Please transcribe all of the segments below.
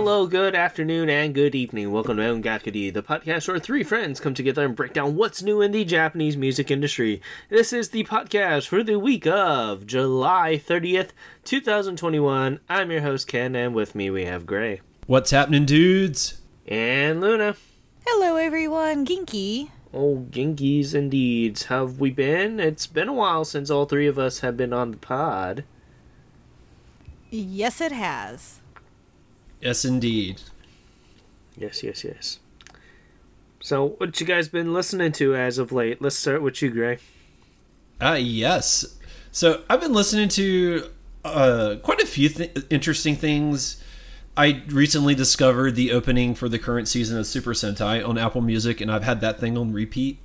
Hello, good afternoon, and good evening. Welcome to Ongakudi, the podcast where three friends come together and break down what's new in the Japanese music industry. This is the podcast for the week of July 30th, 2021. I'm your host, Ken, and with me we have Gray. What's happening, dudes? And Luna. Hello, everyone. Ginky. Oh, Ginkies indeed. How have we been? It's been a while since all three of us have been on the pod. Yes, it has. Yes, indeed. Yes, yes, yes. So, what you guys been listening to as of late? Let's start with you, Gray. Ah, uh, yes. So I've been listening to uh, quite a few th- interesting things. I recently discovered the opening for the current season of Super Sentai on Apple Music, and I've had that thing on repeat.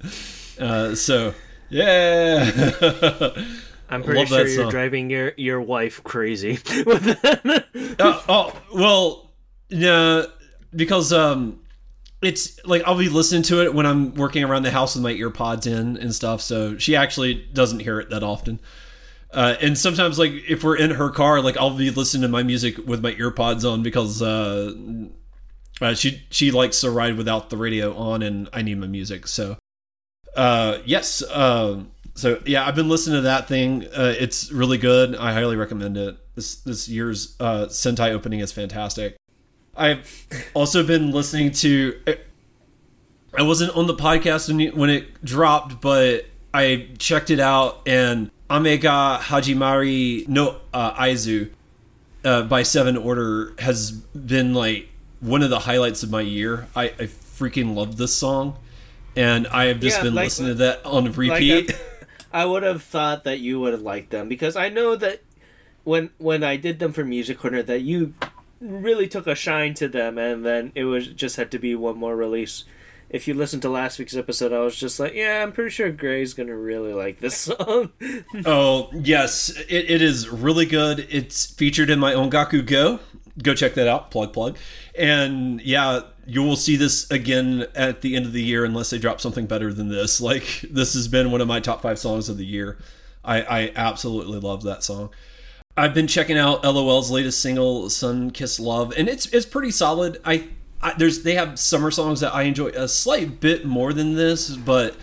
Uh, so, yeah. I'm pretty sure you're driving your, your wife crazy. uh, oh well, yeah, because um, it's like I'll be listening to it when I'm working around the house with my earpods in and stuff. So she actually doesn't hear it that often. Uh, and sometimes, like if we're in her car, like I'll be listening to my music with my earpods on because uh, uh, she she likes to ride without the radio on, and I need my music. So, uh, yes, uh, so yeah, I've been listening to that thing. Uh, it's really good. I highly recommend it. This this year's uh, Sentai opening is fantastic. I've also been listening to. I wasn't on the podcast when it dropped, but I checked it out and Amega Hajimari no uh, Aizu uh, by Seven Order has been like one of the highlights of my year. I, I freaking love this song, and I have just yeah, been like, listening to that on repeat. Like I would have thought that you would have liked them because I know that when when I did them for Music Corner that you really took a shine to them, and then it was just had to be one more release if you listen to last week's episode, I was just like, yeah, I'm pretty sure Gray's gonna really like this song. oh yes, it, it is really good. It's featured in my Ongaku Go. Go check that out. Plug plug. And yeah, you will see this again at the end of the year unless they drop something better than this. Like this has been one of my top five songs of the year. I, I absolutely love that song. I've been checking out LOL's latest single, "Sun Kiss Love," and it's it's pretty solid. I I, there's they have summer songs that I enjoy a slight bit more than this, but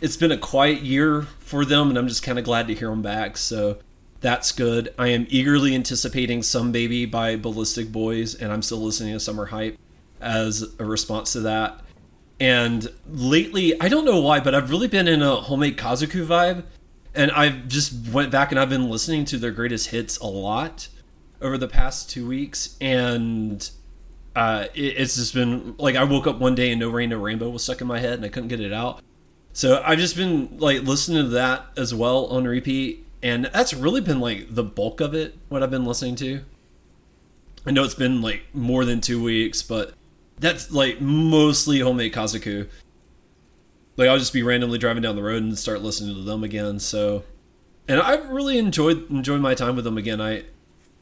it's been a quiet year for them, and I'm just kind of glad to hear them back. So that's good. I am eagerly anticipating "Some Baby" by BALLISTIK BOYZ, and I'm still listening to "Summer Hype" as a response to that. And lately, I don't know why, but I've really been in a homemade Kazoku vibe, and I've just went back and I've been listening to their greatest hits a lot over the past two weeks, and uh, it, it's just been like I woke up one day and No Rain No Rainbow was stuck in my head and I couldn't get it out. So I've just been like listening to that as well on repeat, and that's really been like the bulk of it. What I've been listening to. I know it's been like more than two weeks, but that's like mostly homemade Kazoku. Like I'll just be randomly driving down the road and start listening to them again. So, and I've really enjoyed enjoyed my time with them again. I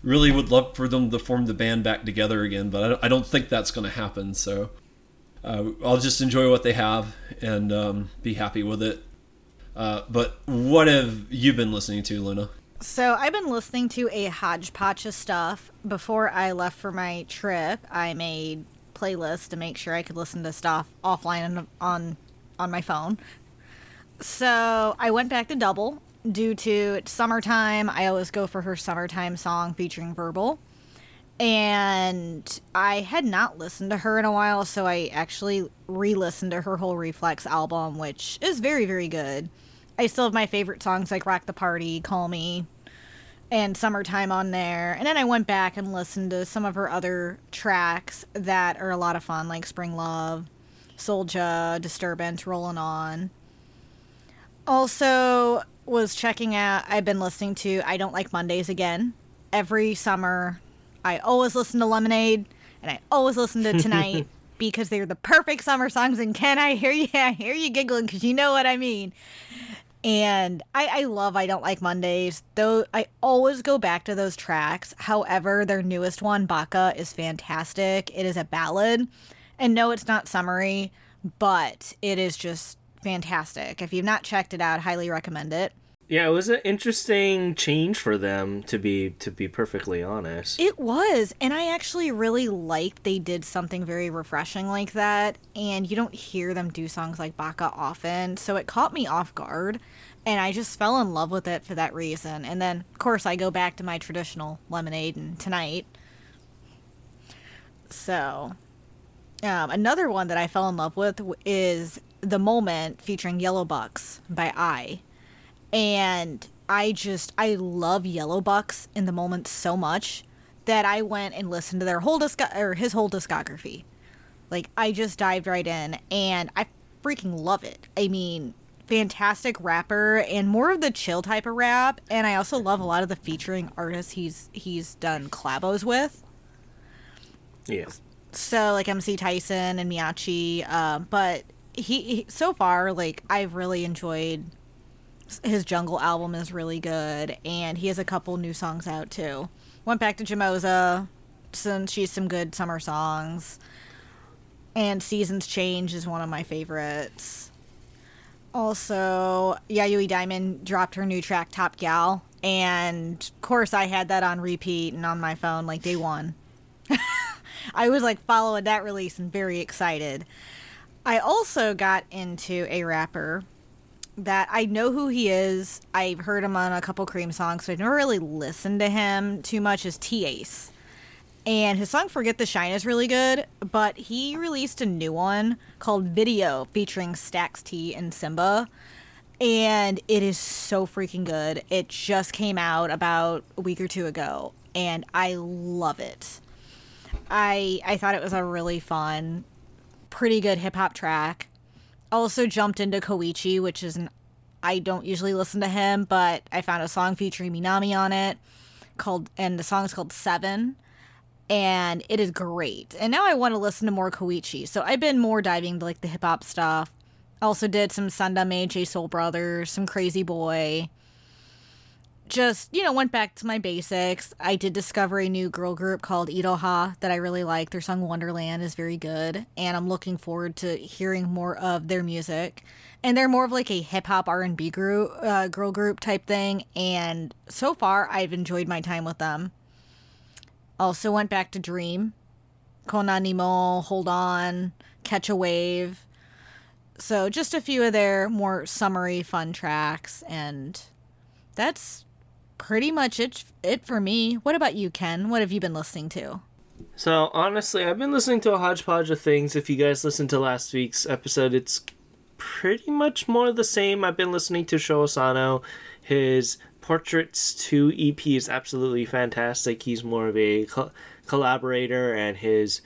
really would love for them to form the band back together again, but I don't think that's going to happen. So uh, I'll just enjoy what they have and um, be happy with it. Uh, but what have you been listening to, Luna? So I've been listening to a hodgepodge of stuff. Before I left for my trip, I made playlists to make sure I could listen to stuff offline on on my phone. So I went back to double due to it's summertime. I always go for her summertime song featuring Verbal. And I had not listened to her in a while, so I actually re listened to her whole Reflex album, which is very, very good. I still have my favorite songs like Rock the Party, Call Me, and Summertime on there. And then I went back and listened to some of her other tracks that are a lot of fun, like Spring Love, Soldier, Disturbance, Rolling On. Also, was checking out, I've been listening to I Don't Like Mondays again. Every summer, I always listen to Lemonade and I always listen to Tonight because they're the perfect summer songs. And can I hear you? I hear you giggling because you know what I mean. And I, I love I Don't Like Mondays. Though I always go back to those tracks. However, their newest one, Baka, is fantastic. It is a ballad. And no, it's not summery, but it is just fantastic. If you've not checked it out, highly recommend it. Yeah, it was an interesting change for them to be to be perfectly honest. It was, and I actually really liked they did something very refreshing like that, and you don't hear them do songs like Baka often, so it caught me off guard, and I just fell in love with it for that reason. And then, of course, I go back to my traditional lemonade and tonight. So, um, another one that I fell in love with is The Moment featuring Yellow Bucks by I. And I just, I love Yellow Bucks in The Moment so much that I went and listened to their whole disc- or his whole discography. Like, I just dived right in and I freaking love it. I mean, fantastic rapper and more of the chill type of rap and i also love a lot of the featuring artists he's he's done collabos with yeah so like mc tyson and miyachi uh, but he, he so far like i've really enjoyed his jungle album is really good and he has a couple new songs out too went back to JAMOSA since she's some good summer songs and seasons change is one of my favorites also, Yayoi Diamond dropped her new track, Top Gal. And of course, I had that on repeat and on my phone like day one. I was like following that release and very excited. I also got into a rapper that I know who he is. I've heard him on a couple Cream songs, but I've never really listened to him too much. Is T Ace. And his song Forget the Shine is really good, but he released a new one called Video featuring Stax T and Simba. And it is so freaking good. It just came out about a week or two ago, and I love it. I I thought it was a really fun, pretty good hip hop track. Also jumped into Koichi, which is an I don't usually listen to him, but I found a song featuring Minami on it called and the song is called Seven and it is great. And now I want to listen to more Koichi. So I've been more diving to like the hip hop stuff. Also did some Sandaime, J Soul Brothers, some Crazy Boy. Just, you know, went back to my basics. I did discover a new girl group called Iroha that I really like. Their song Wonderland is very good, and I'm looking forward to hearing more of their music. And they're more of like a hip hop R&B group, uh, girl group type thing, and so far I've enjoyed my time with them. Also went back to Dream, Konanimo, Hold On, Catch a Wave. So just a few of their more summery fun tracks and that's pretty much it it for me. What about you, Ken? What have you been listening to? So honestly, I've been listening to a hodgepodge of things. If you guys listened to last week's episode, it's pretty much more the same. I've been listening to Sho Asano, his Portraits 2 EP is absolutely fantastic. He's more of a co- collaborator, and his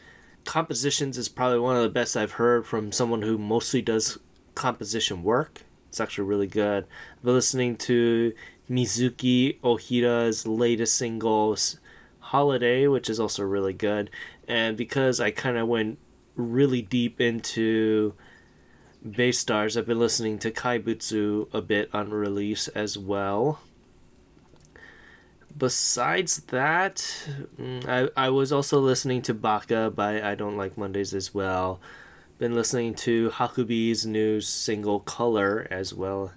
compositions is probably one of the best I've heard from someone who mostly does composition work. It's actually really good. I've been listening to Mizuki Ohira's latest single, Holiday, which is also really good. And because I kind of went really deep into Beastars, I've been listening to Kaibutsu a bit on release as well besides that, mm, I, I was also listening to Baka by I Don't Like Mondays as well. Been listening to Hakubi's new single Color as well.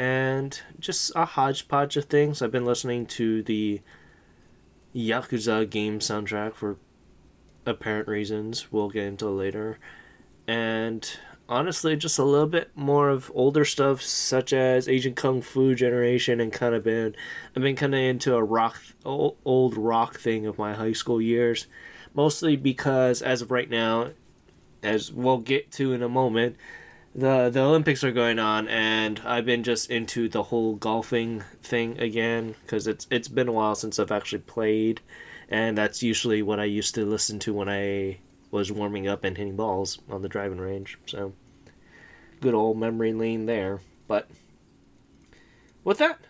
And just a hodgepodge of things. I've been listening to the Yakuza game soundtrack for apparent reasons we'll get into later. And honestly just a little bit more of older stuff such as Asian Kung Fu Generation and kind of been I've been kind of into a rock old rock thing of my high school years mostly because as of right now as we'll get to in a moment the the Olympics are going on and I've been just into the whole golfing thing again cuz it's it's been a while since I've actually played and that's usually what I used to listen to when I was warming up and hitting balls on the driving range. So, good old memory lane there. But with that,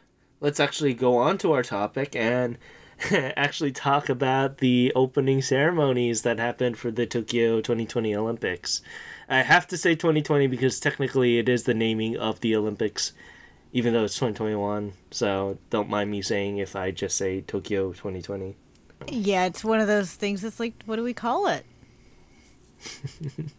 let's actually go on to our topic and actually talk about the opening ceremonies that happened for the Tokyo 2020 Olympics. I have to say 2020 because technically it is the naming of the Olympics, even though it's 2021. So don't mind me saying if I just say Tokyo 2020. Yeah, it's one of those things. It's like, what do we call it?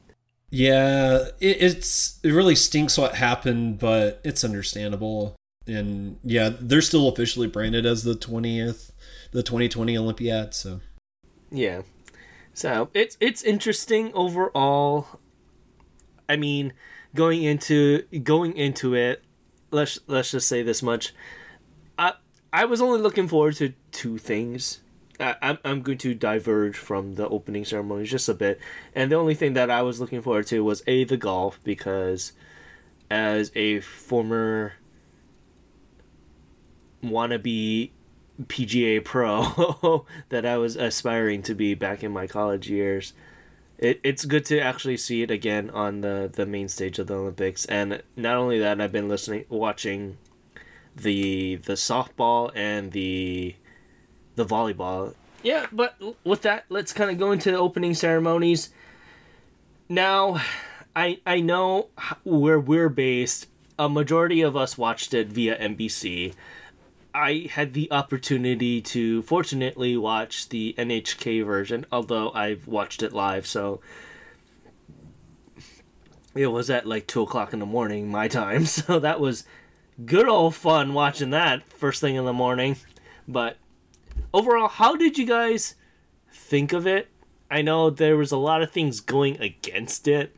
yeah, it, it's it really stinks what happened, but it's understandable. and yeah, they're still officially branded as the twentieth, the 2020 Olympiad. So Yeah. So it's it's interesting overall. I mean, going into going into it, let's let's just say this much. I I was only looking forward to two things. I'm I'm going to diverge from the opening ceremonies just a bit, and the only thing that I was looking forward to was a the golf because, as a former wannabe PGA pro that I was aspiring to be back in my college years. It, it's good to actually see it again on the, the main stage of the Olympics, and not only that, I've been listening, watching the the softball and the the volleyball. Yeah, but with that, let's kind of go into the opening ceremonies. Now, I I know where we're based. A majority of us watched it via NBC. I had the opportunity to fortunately watch the NHK version, although I've watched it live, so it was at like two o'clock in the morning my time, so that was good old fun watching that first thing in the morning. But overall, how did you guys think of it? I know there was a lot of things going against it,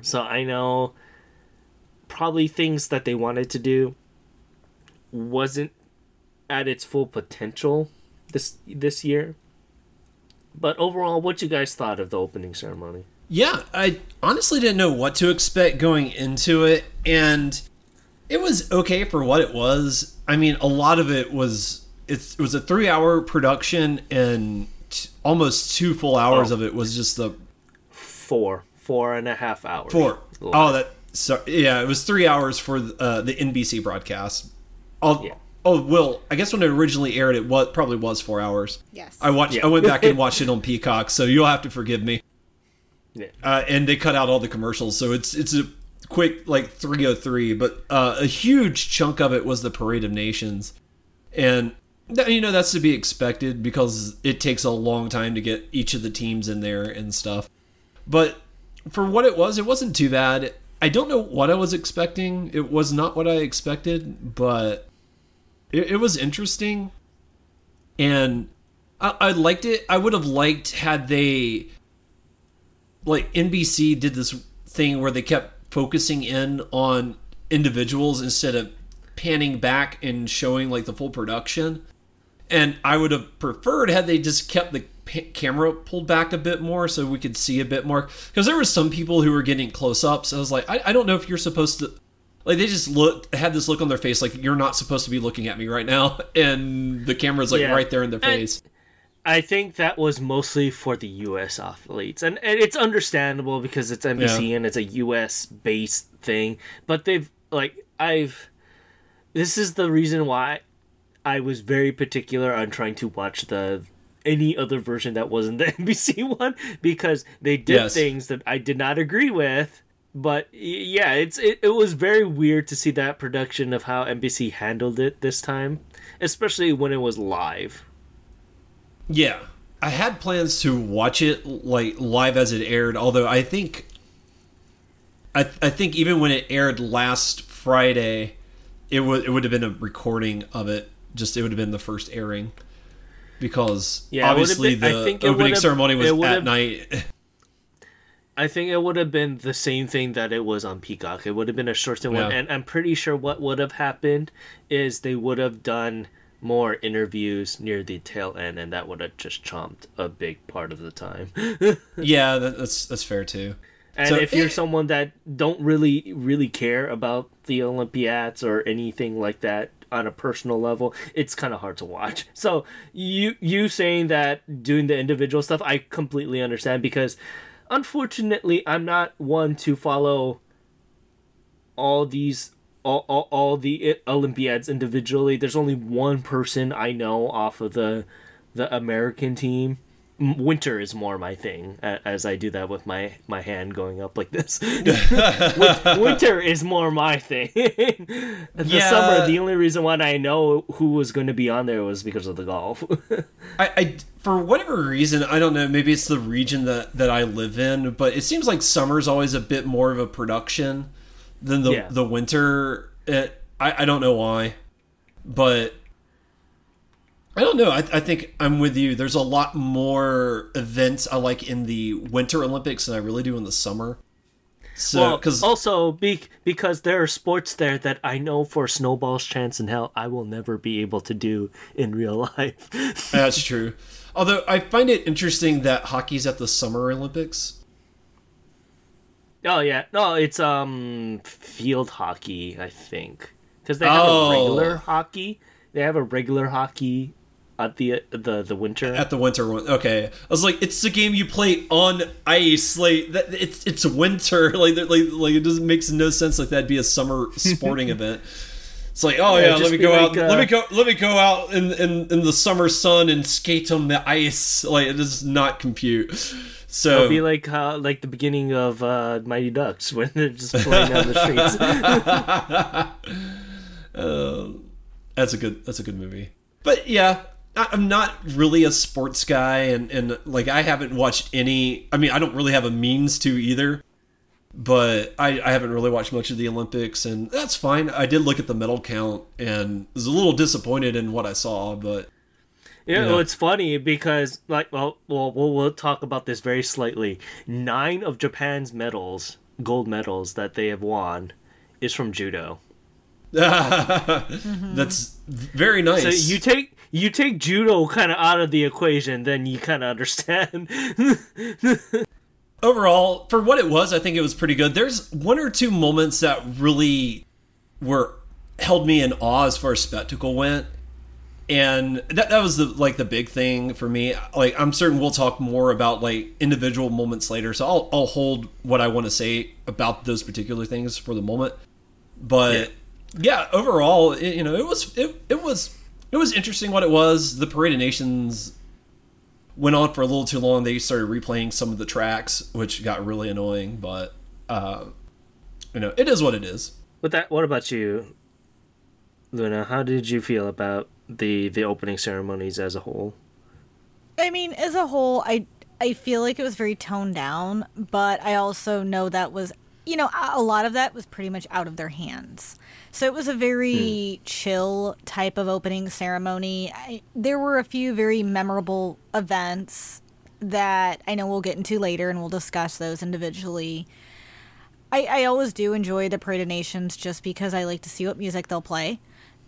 so I know probably things that they wanted to do wasn't at its full potential this this year. But overall, what you guys thought of the opening ceremony? Yeah, I honestly didn't know what to expect going into it, and it was okay for what it was. I mean, a lot of it was it was a three hour production, and t- almost two full hours Oh. of it was just the Four, four and a half hours. four. Live. Oh, that so yeah, it was three hours for uh, the NBC broadcast. I'll, Yeah. Oh, well, I guess when it originally aired, it was probably was four hours. Yes. I watched. Yeah. I went back and watched it on Peacock, so you'll have to forgive me. Yeah. uh, and they cut out all the commercials, so it's it's a quick like 303. But uh, a huge chunk of it was the Parade of Nations, and th- you know that's to be expected because it takes a long time to get each of the teams in there and stuff. But for what it was, it wasn't too bad. I don't know what I was expecting. It was not what I expected, but it, it was interesting, and I, I liked it. I would have liked had they like NBC did this thing where they kept focusing in on individuals instead of panning back and showing like the full production. And I would have preferred had they just kept the camera pulled back a bit more so we could see a bit more. Because there were some people who were getting close ups. I was like, I, I don't know if you're supposed to. Like they just looked, had this look on their face, like you're not supposed to be looking at me right now, and the camera's like Yeah. right there in their And- face. I think that was mostly for the U.S. athletes, and, and it's understandable because it's NBC and it's a U.S. based thing. But they've like I've this is the reason why I was very particular on trying to watch the any other version that wasn't the NBC one because they did Yes. things that I did not agree with. But yeah, it's it, it was very weird to see that production of how NBC handled it this time, especially when it was live. Yeah. I had plans to watch it like live as it aired, although I think I I think even when it aired last Friday, it would it would have been a recording of it. Just it would have been the first airing. Because Yeah, it would have obviously been- the opening ceremony was at night. I think it would have been the same thing that it was on Peacock. It would have been a shortened one, and I'm pretty sure what would have happened is they would have done more interviews near the tail end, and that would have just chomped a big part of the time. yeah, that's that's fair too. And So- if you're someone that don't really really care about the Olympiads or anything like that on a personal level, it's kind of hard to watch. So you you saying that doing the individual stuff, I completely understand because unfortunately, I'm not one to follow all these all, all, all the Olympiads individually. There's only one person I know off of the the American team. Winter is more my thing, as I do that with my my hand going up like this. Winter is more my thing. the Yeah. summer, the only reason why I know who was going to be on there was because of the golf. I, I for whatever reason I don't know maybe it's the region that that I live in but it seems like summer's always a bit more of a production than the Yeah. the winter uh I, I don't know why, but I don't know. I, I think I'm with you. There's a lot more events I like in the Winter Olympics than I really do in the summer. So, Well, because also be, because there are sports there that I know for snowball's chance in hell I will never be able to do in real life. that's true. Although I find it interesting that hockey's at the Summer Olympics. oh yeah, no, it's um field hockey, I think, because they have Oh. a regular hockey. They have a regular hockey at the the the winter. At the winter one, okay. I was like, it's the game you play on ice. Like that, it's it's winter. Like like like it doesn't makes no sense. Like that'd be a summer sporting event. It's like, oh Yeah, yeah, let me go like, out. uh, let me go. Let me go out in, in in the summer sun and skate on the ice. Like it does not compute. So It'll be like how like the beginning of uh, Mighty Ducks when they're just playing on the streets. That's a good. That's a good movie. But yeah, I'm not really a sports guy, and and like I haven't watched any. I mean, I don't really have a means to either. But I, I haven't really watched much of the Olympics, and that's fine. I did look at the medal count and was a little disappointed in what I saw, but Yeah, well, it's funny because like, well, well, we'll we'll talk about this very slightly. Nine of Japan's medals, gold medals that they have won, is from judo. Mm-hmm. that's very nice. So you take you take judo kind of out of the equation, then you kind of understand. overall, for what it was, I think it was pretty good. There's one or two moments that really were held me in awe as far as spectacle went. And that, that was the like the big thing for me. Like I'm certain we'll talk more about like individual moments later, so I'll I'll hold what I want to say about those particular things for the moment. But yeah, overall, it, you know, it was it, it was it was interesting what it was. The Parade of Nations went on for a little too long. They started replaying some of the tracks, which got really annoying. But uh, you know, it is what it is. What that? What about you, Luna? How did you feel about the the opening ceremonies as a whole? I mean, as a whole, I I feel like it was very toned down, but I also know that was, you know, a a lot of that was pretty much out of their hands. So it was a very hmm. chill type of opening ceremony. I, there were a few very memorable events that I know we'll get into later, and we'll discuss those individually. I, I always do enjoy the Parade of Nations just because I like to see what music they'll play.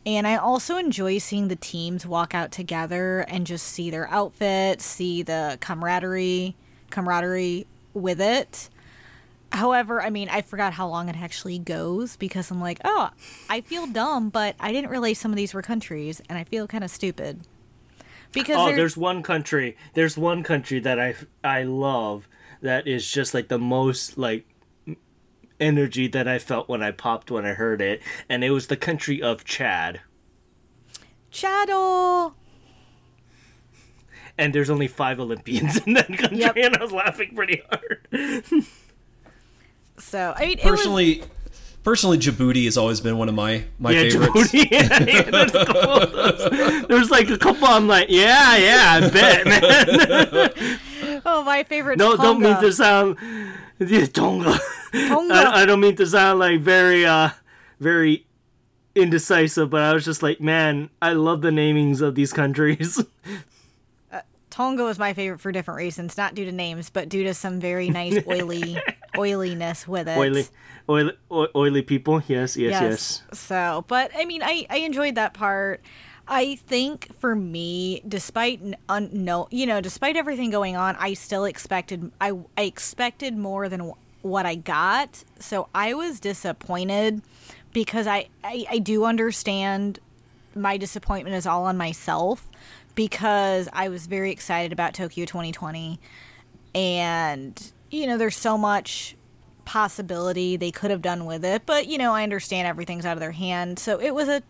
And I also enjoy seeing the teams walk out together and just see their outfits, see the camaraderie, camaraderie with it. However, I mean, I forgot how long it actually goes because I'm like, oh, I feel dumb, but I didn't realize some of these were countries, and I feel kind of stupid. Because Oh, there's one country. There's one country that I I love that is just like the most like energy that I felt when I popped when I heard it, and it was the country of Chad. Shadow. And there's only five Olympians in that country, Yep. and I was laughing pretty hard. So I mean, it was Personally, personally, Djibouti has always been one of my my yeah, favorites. Djibouti. Yeah, yeah, there's a couple of those. There's like a couple. I'm like, yeah, yeah, I bet, man. oh my favorite. No, don't mean to sound yeah, Tonga. Tonga. I, I don't mean to sound like very uh very indecisive, but I was just like, man, I love the namings of these countries. Tonga was my favorite for different reasons, not due to names, but due to some very nice oily oiliness with it. oily, oily, oily people. Yes, yes, yes. So, but I mean, I I enjoyed that part. I think for me, despite un, no, you know, despite everything going on, I still expected I I expected more than wh- what I got. So I was disappointed because I I, I do understand my disappointment is all on myself because I was very excited about Tokyo 2020 and you know there's so much possibility they could have done with it but you know I understand everything's out of their hand. So it was a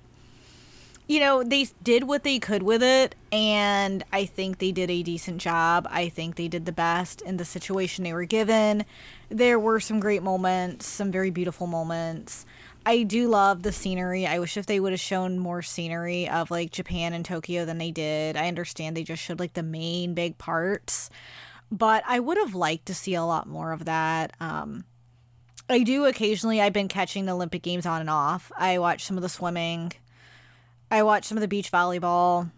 you know they did what they could with it and I think they did a decent job. I think they did the best in the situation they were given. There were some great moments some very beautiful moments I do love the scenery. I wish if they would have shown more scenery of like Japan and Tokyo than they did. I understand they just showed like the main big parts, but I would have liked to see a lot more of that. Um, I do occasionally. I've been catching the Olympic Games on and off. I watch some of the swimming. I watch some of the beach volleyball.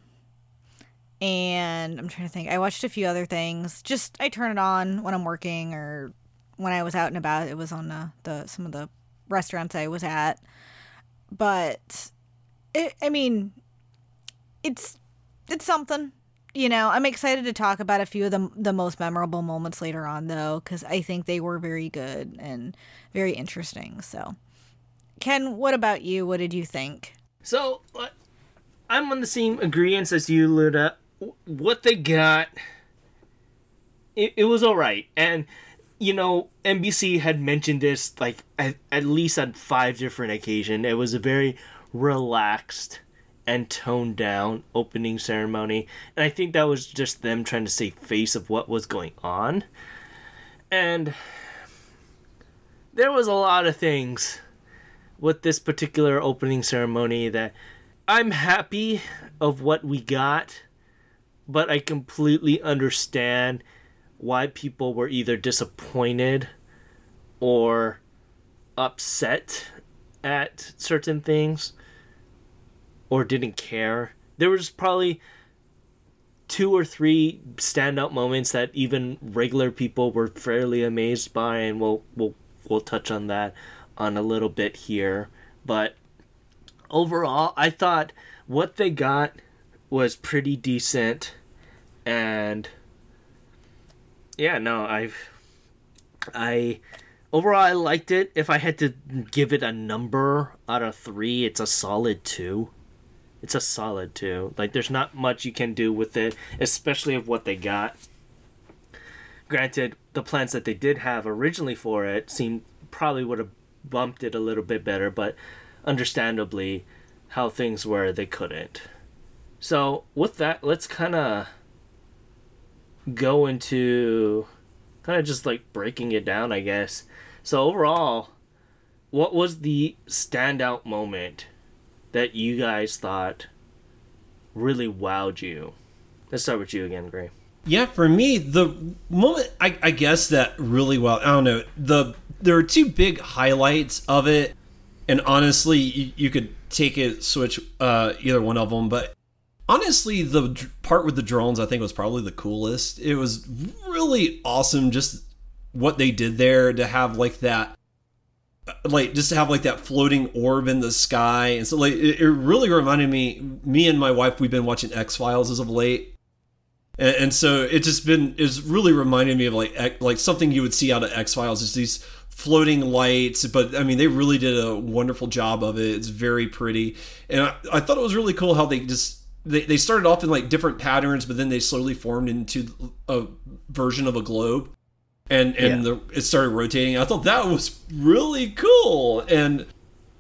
And I'm trying to think. I watched a few other things. Just I turn it on when I'm working or when I was out and about. It was on the, the some of the restaurants I was at. But it, I mean, it's it's something. You know, I'm excited to talk about a few of the the most memorable moments later on, though, because I think they were very good and very interesting. So, Ken, what about you? What did you think? So, uh, I'm on the same agreement as you, Luna. What they got, it, it was all right, and you know, NBC had mentioned this like at, at least on five different occasions. It was a very relaxed and toned down opening ceremony. And I think that was just them trying to save face of what was going on. And there was a lot of things with this particular opening ceremony that I'm happy of what we got, but I completely understand why people were either disappointed or upset at certain things or didn't care. There was probably two or three standout moments that even regular people were fairly amazed by, and we'll we'll we'll touch on that on a little bit here. But overall, I thought what they got was pretty decent, and yeah, no, I've I overall I liked it. If I had to give it a number out of three, it's a solid two it's a solid two. Like there's not much you can do with it, especially of what they got. Granted, the plans that they did have originally for it seemed probably would have bumped it a little bit better, but understandably, how things were, they couldn't. So with that, let's kind of go into kind of just like breaking it down, I guess. So overall, what was the standout moment that you guys thought really wowed you? Let's start with you again, Gray. Yeah, for me, the moment I, I guess that really well. I don't know the there are two big highlights of it, and honestly, you, you could take it switch uh, either one of them. But honestly, the part with the drones I think was probably the coolest. It was really awesome, just what they did there to have like that uh, like just to have like that floating orb in the sky. And so like it, it really reminded me me and my wife we've been watching x-files as of late. And, and so it just been is really reminded me of like like something you would see out of x-files is these floating lights. But i mean they really did a wonderful job of it. It's very pretty. And i, I thought it was really cool how they just they, they started off in like different patterns but then they slowly formed into a version of a globe and and yeah. the, it started rotating. I thought that was really cool, and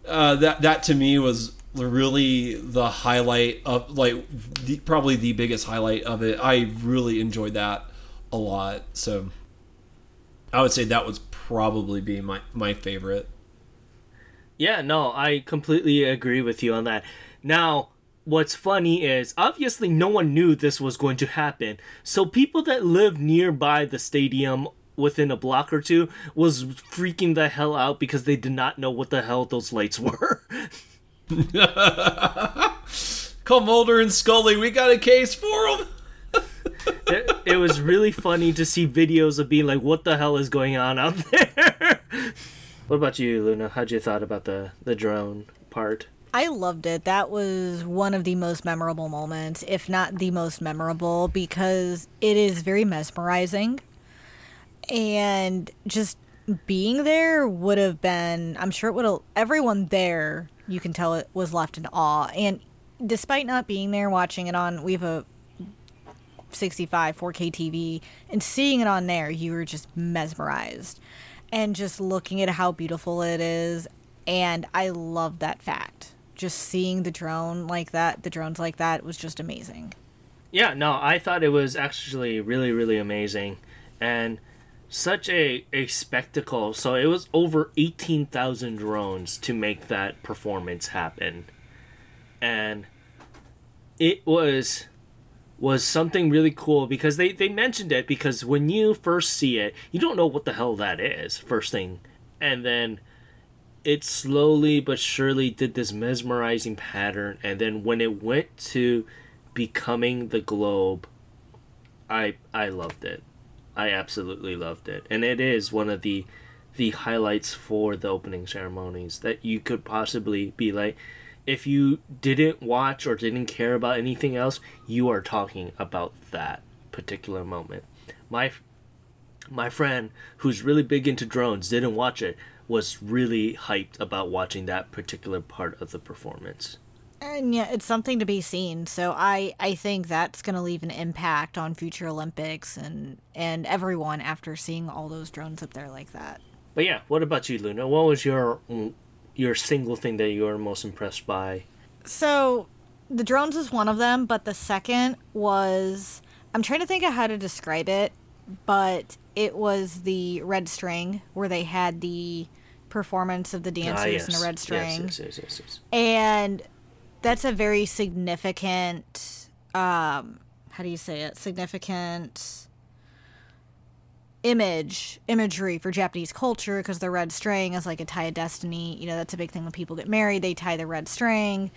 uh, that that to me was really the highlight of like the, probably the biggest highlight of it. I really enjoyed that a lot. So I would say that was probably be my my favorite. Yeah, no, I completely agree with you on that. Now, what's funny is obviously no one knew this was going to happen. So people that live nearby the stadium within a block or two was freaking the hell out because they did not know what the hell those lights were. Call Mulder and Scully. We got a case for them. it, it, was really funny to see videos of being like, "What the hell is going on out there?" what about you, Luna? How'd you thought about the the drone part? I loved it. That was one of the most memorable moments, if not the most memorable, because it is very mesmerizing. And just being there would have been i'm sure it would have everyone there you can tell it was left in awe. And despite not being there watching it on we have a 65 4k tv and seeing it on there you were just mesmerized. And just looking at how beautiful it is and i love that fact just seeing the drone like that the drones like that was just amazing yeah no i thought it was actually really really amazing and such a, a spectacle. So it was over 18,000 drones to make that performance happen. And it was was something really cool because they, they mentioned it because when you first see it, you don't know what the hell that is, first thing. and then it slowly but surely did this mesmerizing pattern and then when it went to becoming the globe i i loved it. I absolutely loved it. And it is one of the the highlights for the opening ceremonies that you could possibly be like if you didn't watch or didn't care about anything else you are talking about that particular moment. My my friend who's really big into drones didn't watch it was really hyped about watching that particular part of the performance. And yeah, it's something to be seen. So I I think that's going to leave an impact on future Olympics and and everyone after seeing all those drones up there like that. But yeah, what about you, Luna? What was your your single thing that you were most impressed by? So the drones is one of them, but the second was I'm trying to think of how to describe it, but it was the red string where they had the performance of the dancers ah, yes. in a red string. Yes, yes, yes, yes, And that's a very significant um how do you say it? Significant image imagery for Japanese culture because the red string is like a tie of destiny. You know, that's a big thing when people get married, they tie the red string.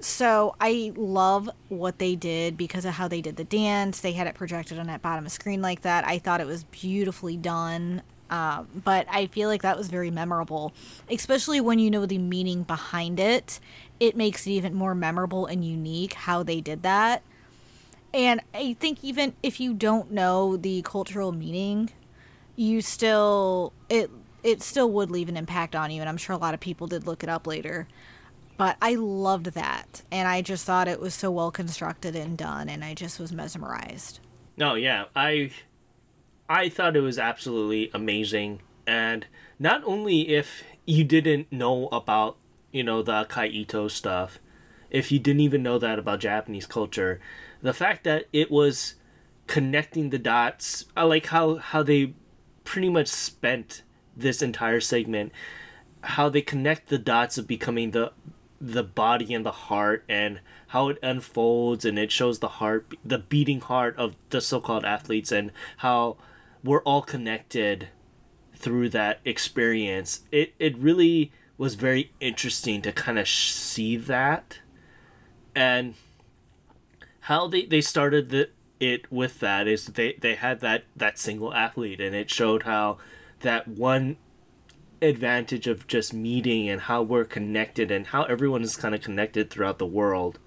So I love what they did because of how they did the dance. They had it projected on that bottom of screen like that. I thought it was beautifully done. Um, but I feel like that was very memorable, especially when you know the meaning behind it. It makes it even more memorable and unique how they did that. And I think even if you don't know the cultural meaning, you still it it still would leave an impact on you. And I'm sure a lot of people did look it up later. But I loved that. And I just thought it was so well constructed and done. And I just was mesmerized. No, yeah. I. I thought it was absolutely amazing. And not only if you didn't know about, you know, the Kaito stuff, if you didn't even know that about Japanese culture, the fact that it was connecting the dots, I like how, how they pretty much spent this entire segment, how they connect the dots of becoming the the body and the heart and how it unfolds and it shows the heart the beating heart of the so-called athletes and how we're all connected through that experience. It it really was very interesting to kind of sh- see that. And how they they started the, it with that is they they had that that single athlete and it showed how that one advantage of just meeting and how we're connected and how everyone is kind of connected throughout the world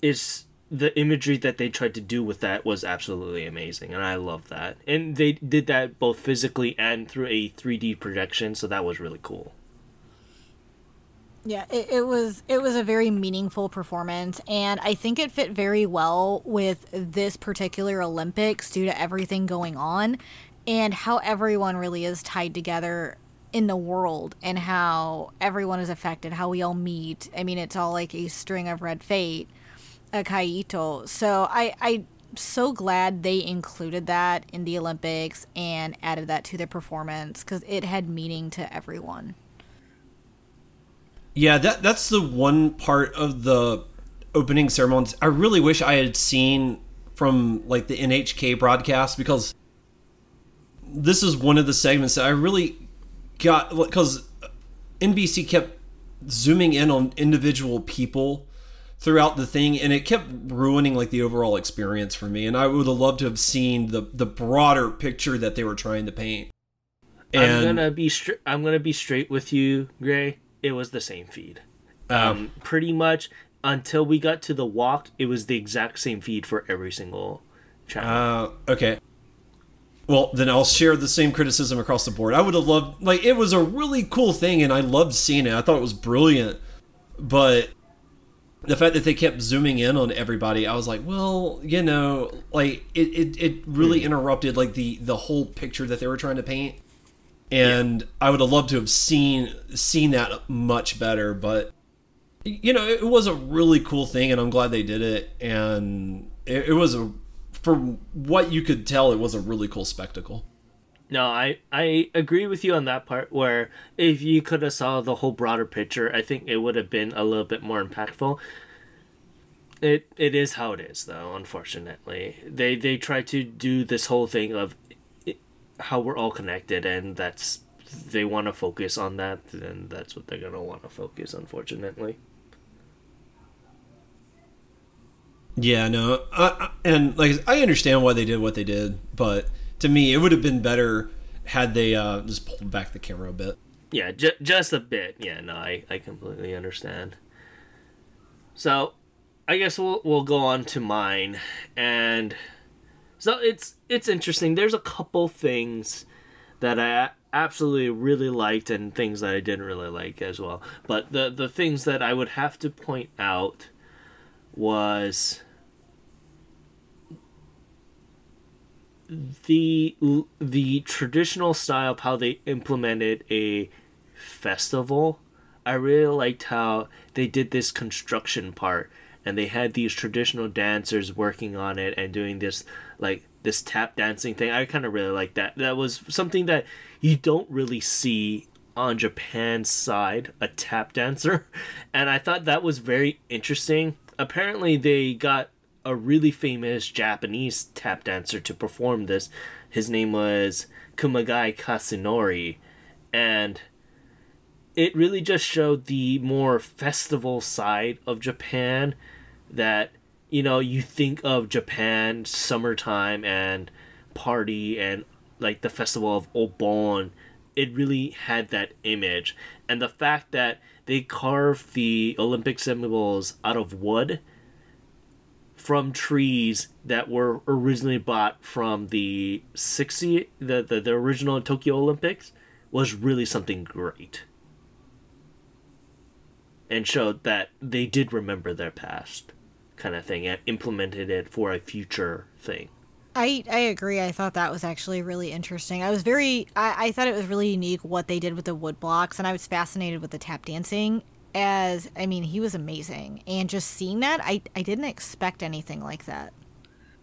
is the imagery that they tried to do with that was absolutely amazing and i love that. And they did that both physically and through a 3d projection so that was really cool. Yeah it, it was it was a very meaningful performance and i think it fit very well with this particular olympics due to everything going on and how everyone really is tied together in the world and how everyone is affected, how we all meet. I mean, it's all like a string of red fate, akai ito. So I I so glad they included that in the Olympics and added that to their performance because it had meaning to everyone. Yeah, that that's the one part of the opening ceremonies I really wish I had seen from like the NHK broadcast because this is one of the segments that I really got because NBC kept zooming in on individual people throughout the thing and it kept ruining like the overall experience for me and I would have loved to have seen the the broader picture that they were trying to paint. And I'm gonna be. I'm gonna be straight with you, Gray. It was the same feed. Um, um, pretty much until we got to the walk, it was the exact same feed for every single channel. Uh, okay. Well, then I'll share the same criticism across the board. I would have loved, like, it was a really cool thing, and I loved seeing it. I thought it was brilliant, but the fact that they kept zooming in on everybody, I was like, well, you know, like it, it, it really hmm. interrupted like the the whole picture that they were trying to paint, and yeah. I would have loved to have seen seen that much better, but you know, it was a really cool thing, and I'm glad they did it, and it, it was a from what you could tell, it was a really cool spectacle. No, I I agree with you on that part. Where if you could have saw the whole broader picture, I think it would have been a little bit more impactful. It it is how it is, though. Unfortunately, they they try to do this whole thing of how we're all connected, and that's they want to focus on that, then that's what they're gonna want to focus. Unfortunately. Yeah, no, I, and like I understand why they did what they did, but to me, it would have been better had they uh, just pulled back the camera a bit. Yeah, ju- just a bit. Yeah, no, I, I completely understand. So, I guess we'll we'll go on to mine, and so it's it's interesting. There's a couple things that I absolutely really liked, and things that I didn't really like as well. But the the things that I would have to point out was the the traditional style of how they implemented a festival. I really liked how they did this construction part and they had these traditional dancers working on it and doing this like this tap dancing thing. I kind of really like that. That was something that you don't really see on Japan's side, a tap dancer, and I thought that was very interesting. Apparently, they got a really famous Japanese tap dancer to perform this. His name was Kumagai Kazunori, and it really just showed the more festival side of Japan that you know you think of Japan summertime and party and like the festival of Obon. It really had that image. And the fact that they carved the Olympic symbols out of wood from trees that were originally bought from the 60 the, the, the original Tokyo Olympics was really something great and showed that they did remember their past kind of thing and implemented it for a future thing. I, I agree. I thought that was actually really interesting. I was very I, I thought it was really unique what they did with the wood blocks and I was fascinated with the tap dancing as I mean he was amazing and just seeing that I, I didn't expect anything like that.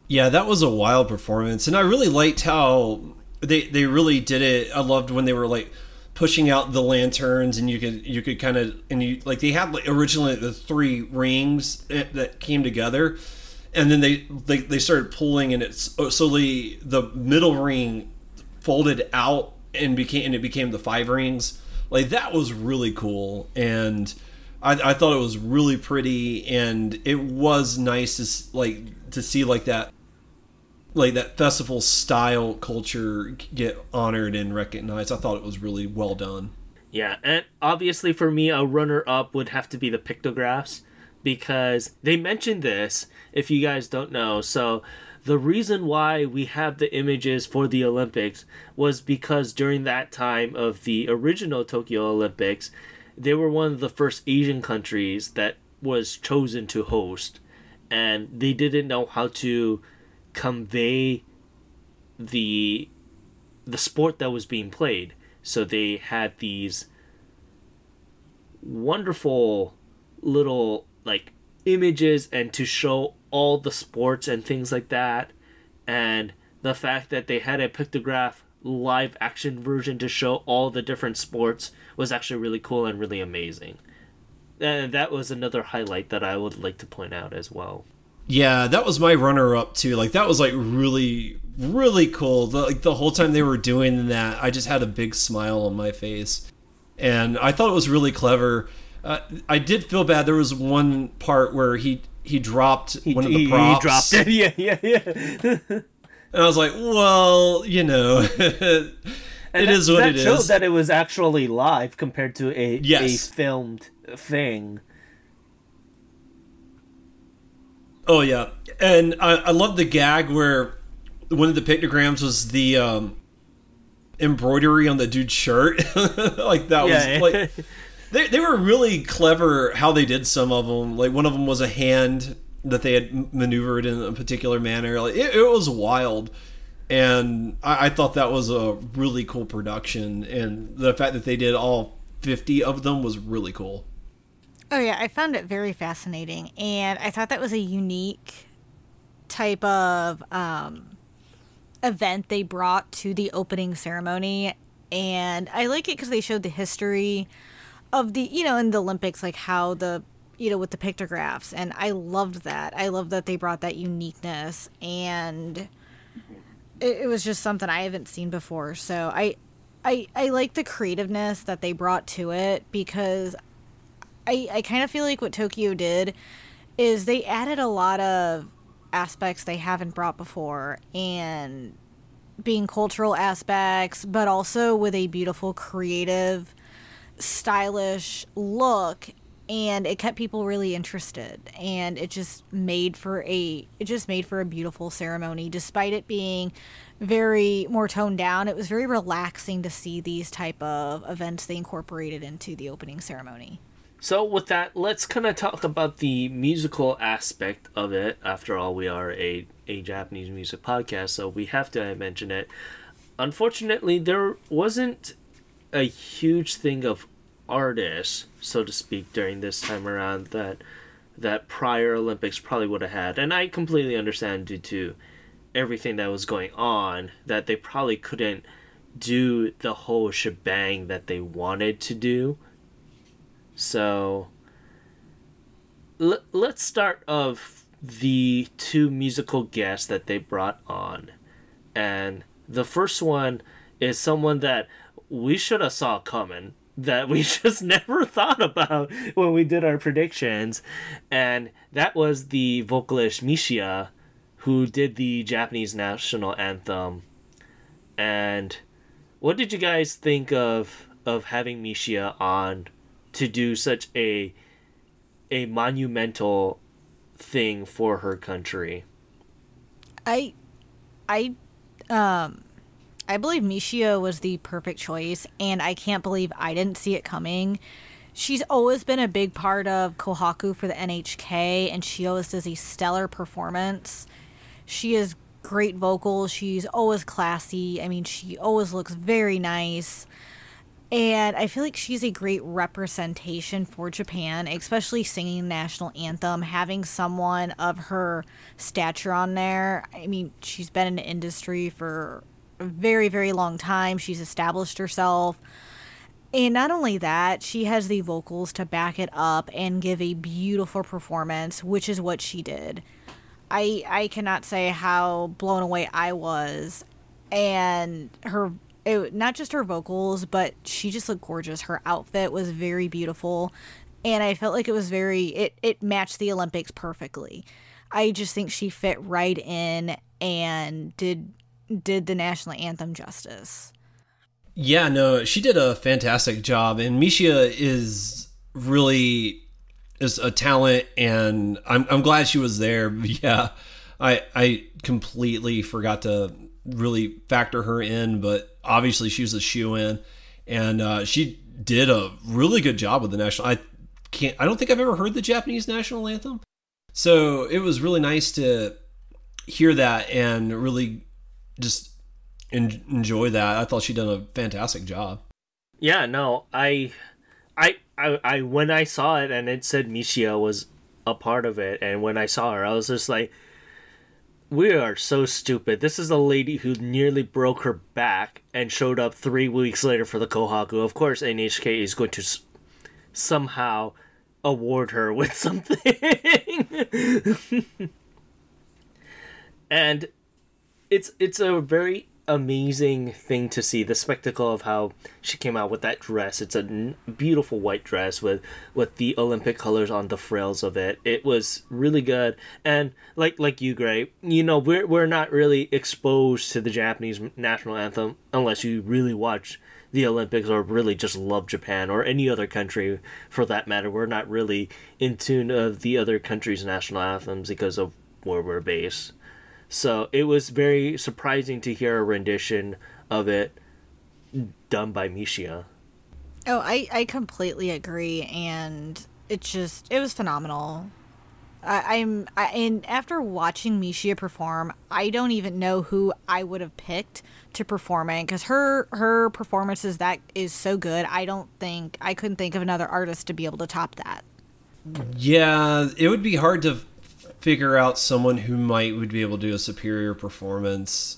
Yeah, that was a wild performance and I really liked how they they really did it. I loved when they were like pushing out the lanterns and you could you could kind of and you like they had like originally the three rings eh, that came together and then they they, they started pulling and it's oh, so the the middle ring folded out and became and it became the five rings like that was really cool and I, I thought it was really pretty and it was nice to like to see like that like that festival style culture get honored and recognized. I thought it was really well done. Yeah, and obviously for me, a runner up would have to be the pictographs because they mentioned this. If you guys don't know, so the reason why we have the images for the Olympics was because during that time of the original Tokyo Olympics, they were one of the first Asian countries that was chosen to host, and they didn't know how to convey the the sport that was being played. So they had these wonderful little like images and to show all the sports and things like that and the fact that they had a pictograph live action version to show all the different sports was actually really cool and really amazing. And that was another highlight that I would like to point out as well. Yeah, that was my runner up too. Like that was like really really cool. The, like the whole time they were doing that, I just had a big smile on my face. And I thought it was really clever. Uh, I did feel bad. There was one part where he he dropped He, one of the he- props. he dropped it. Yeah, yeah, yeah. And I was like, well, you know, it And is that, what that it showed that it was actually live compared to a Yes. a filmed thing. Oh yeah, and I, I love the gag where one of the pictograms was the um, embroidery on the dude's shirt. like that Yeah. was like they they were really clever how they did some of them. Like one of them was a hand that they had maneuvered in a particular manner. Like it, it was wild. And I, I thought that was a really cool production, and the fact that they did all fifty of them was really cool. Oh yeah, I found it very fascinating, and I thought that was a unique type of um, event they brought to the opening ceremony, and I like it because they showed the history of the you know in the Olympics, like how the you know with the pictographs, and I loved that. I love that they brought that uniqueness, and it, it was just something I haven't seen before. So I I I like the creativeness that they brought to it because I I kind of feel like what Tokyo did is they added a lot of aspects they haven't brought before and being cultural aspects but also with a beautiful creative stylish look and it kept people really interested and it just made for a it just made for a beautiful ceremony despite it being very more toned down it was very relaxing to see these type of events they incorporated into the opening ceremony So with that, let's kind of talk about the musical aspect of it. After all, we are a a Japanese music podcast, so we have to mention it. Unfortunately, there wasn't a huge thing of artists, so to speak, during this time around that that prior Olympics probably would have had, and I completely understand due to everything that was going on that they probably couldn't do the whole shebang that they wanted to do. So l- let's start of the two musical guests that they brought on. And the first one is someone that we should have saw coming that we just never thought about when we did our predictions and that was the vocalist Misia who did the Japanese national anthem and what did you guys think of of having Misia on to do such a a monumental thing for her country? I, I, um, I believe Misia was the perfect choice, and I can't believe I didn't see it coming. She's always been a big part of Kohaku for the NHK, and she always does a stellar performance. She is great vocals. She's always classy. I mean, she always looks very nice. And I feel like she's a great representation for Japan, especially singing the national anthem, having someone of her stature on there. I mean, she's been in the industry for very, very long time. She's established herself. And not only that, she has the vocals to back it up and give a beautiful performance, which is what she did. I I cannot say how blown away I was and her it, not just her vocals, but she just looked gorgeous. Her outfit was very beautiful, and I felt like it was very it it matched the Olympics perfectly. I just think she fit right in and did did the national anthem justice. Yeah, no, she did a fantastic job, and Misia is really is a talent, and I'm I'm glad she was there. Yeah, I I completely forgot to really factor her in, but obviously she was a shoe in, and uh, she did a really good job with the national. I can't. I don't think I've ever heard the Japanese national anthem, so it was really nice to hear that and really just en- enjoy that. I thought she done a fantastic job. Yeah, no, I, I, I, I, when I saw it and it said Misia was a part of it, and when I saw her, I was just like, we are so stupid. This is a lady who nearly broke her back and showed up three weeks later for the Kohaku. Of course, NHK is going to s- somehow award her with something. and it's it's a very amazing thing to see the spectacle of how she came out with that dress. It's a n- beautiful white dress with with the olympic colors on the frills of it. It was really good. And like like you gray you know we're we're not really exposed to the japanese national anthem unless you really watch the olympics or really just love japan or any other country for that matter. We're not really in tune of the other countries national anthems because of where we're based so it was very surprising to hear a rendition of it done by Misia. Oh, I, I completely agree, and it just it was phenomenal. I, I'm I, and after watching Misia perform, I don't even know who I would have picked to perform it because her her performances that is so good. I don't think I couldn't think of another artist to be able to top that. Yeah, it would be hard to figure out someone who might would be able to do a superior performance,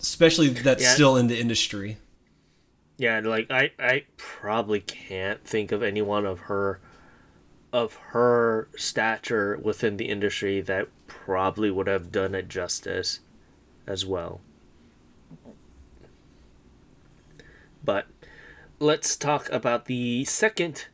especially that's Yeah. still in the industry. Yeah, like I, I probably can't think of anyone of her of her stature within the industry that probably would have done it justice as well. But let's talk about the second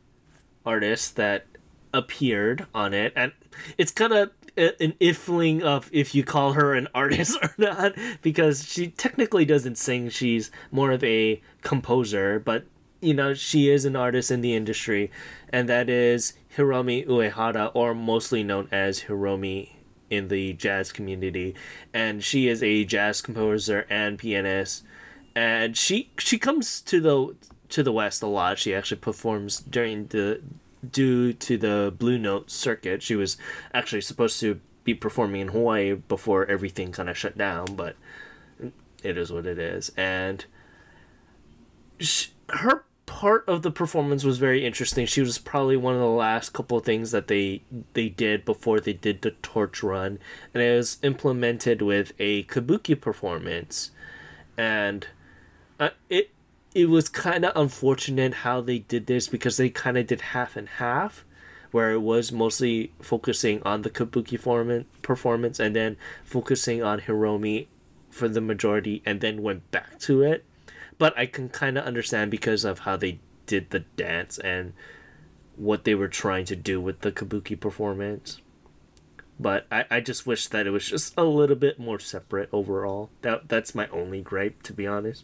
artist that appeared on it, and it's kind of uh, an ifling of if you call her an artist or not because she technically doesn't sing she's more of a composer but you know she is an artist in the industry and that is Hiromi Uehara or mostly known as Hiromi in the jazz community and she is a jazz composer and pianist and she she comes to the to the west a lot. She actually performs during the due to the Blue Note circuit. She was actually supposed to be performing in Hawaii before everything kind of shut down, but it is what it is. And she, her part of the performance was very interesting. She was probably one of the last couple of things that they they did before they did the torch run, and it was implemented with a kabuki performance, and uh, it it was kind of unfortunate how they did this because they kind of did half and half where it was mostly focusing on the kabuki form- performance and then focusing on hiromi for the majority and then went back to it. But i can kind of understand because of how they did the dance and what they were trying to do with the kabuki performance. But I, I just wish that it was just a little bit more separate overall. That that's my only gripe to be honest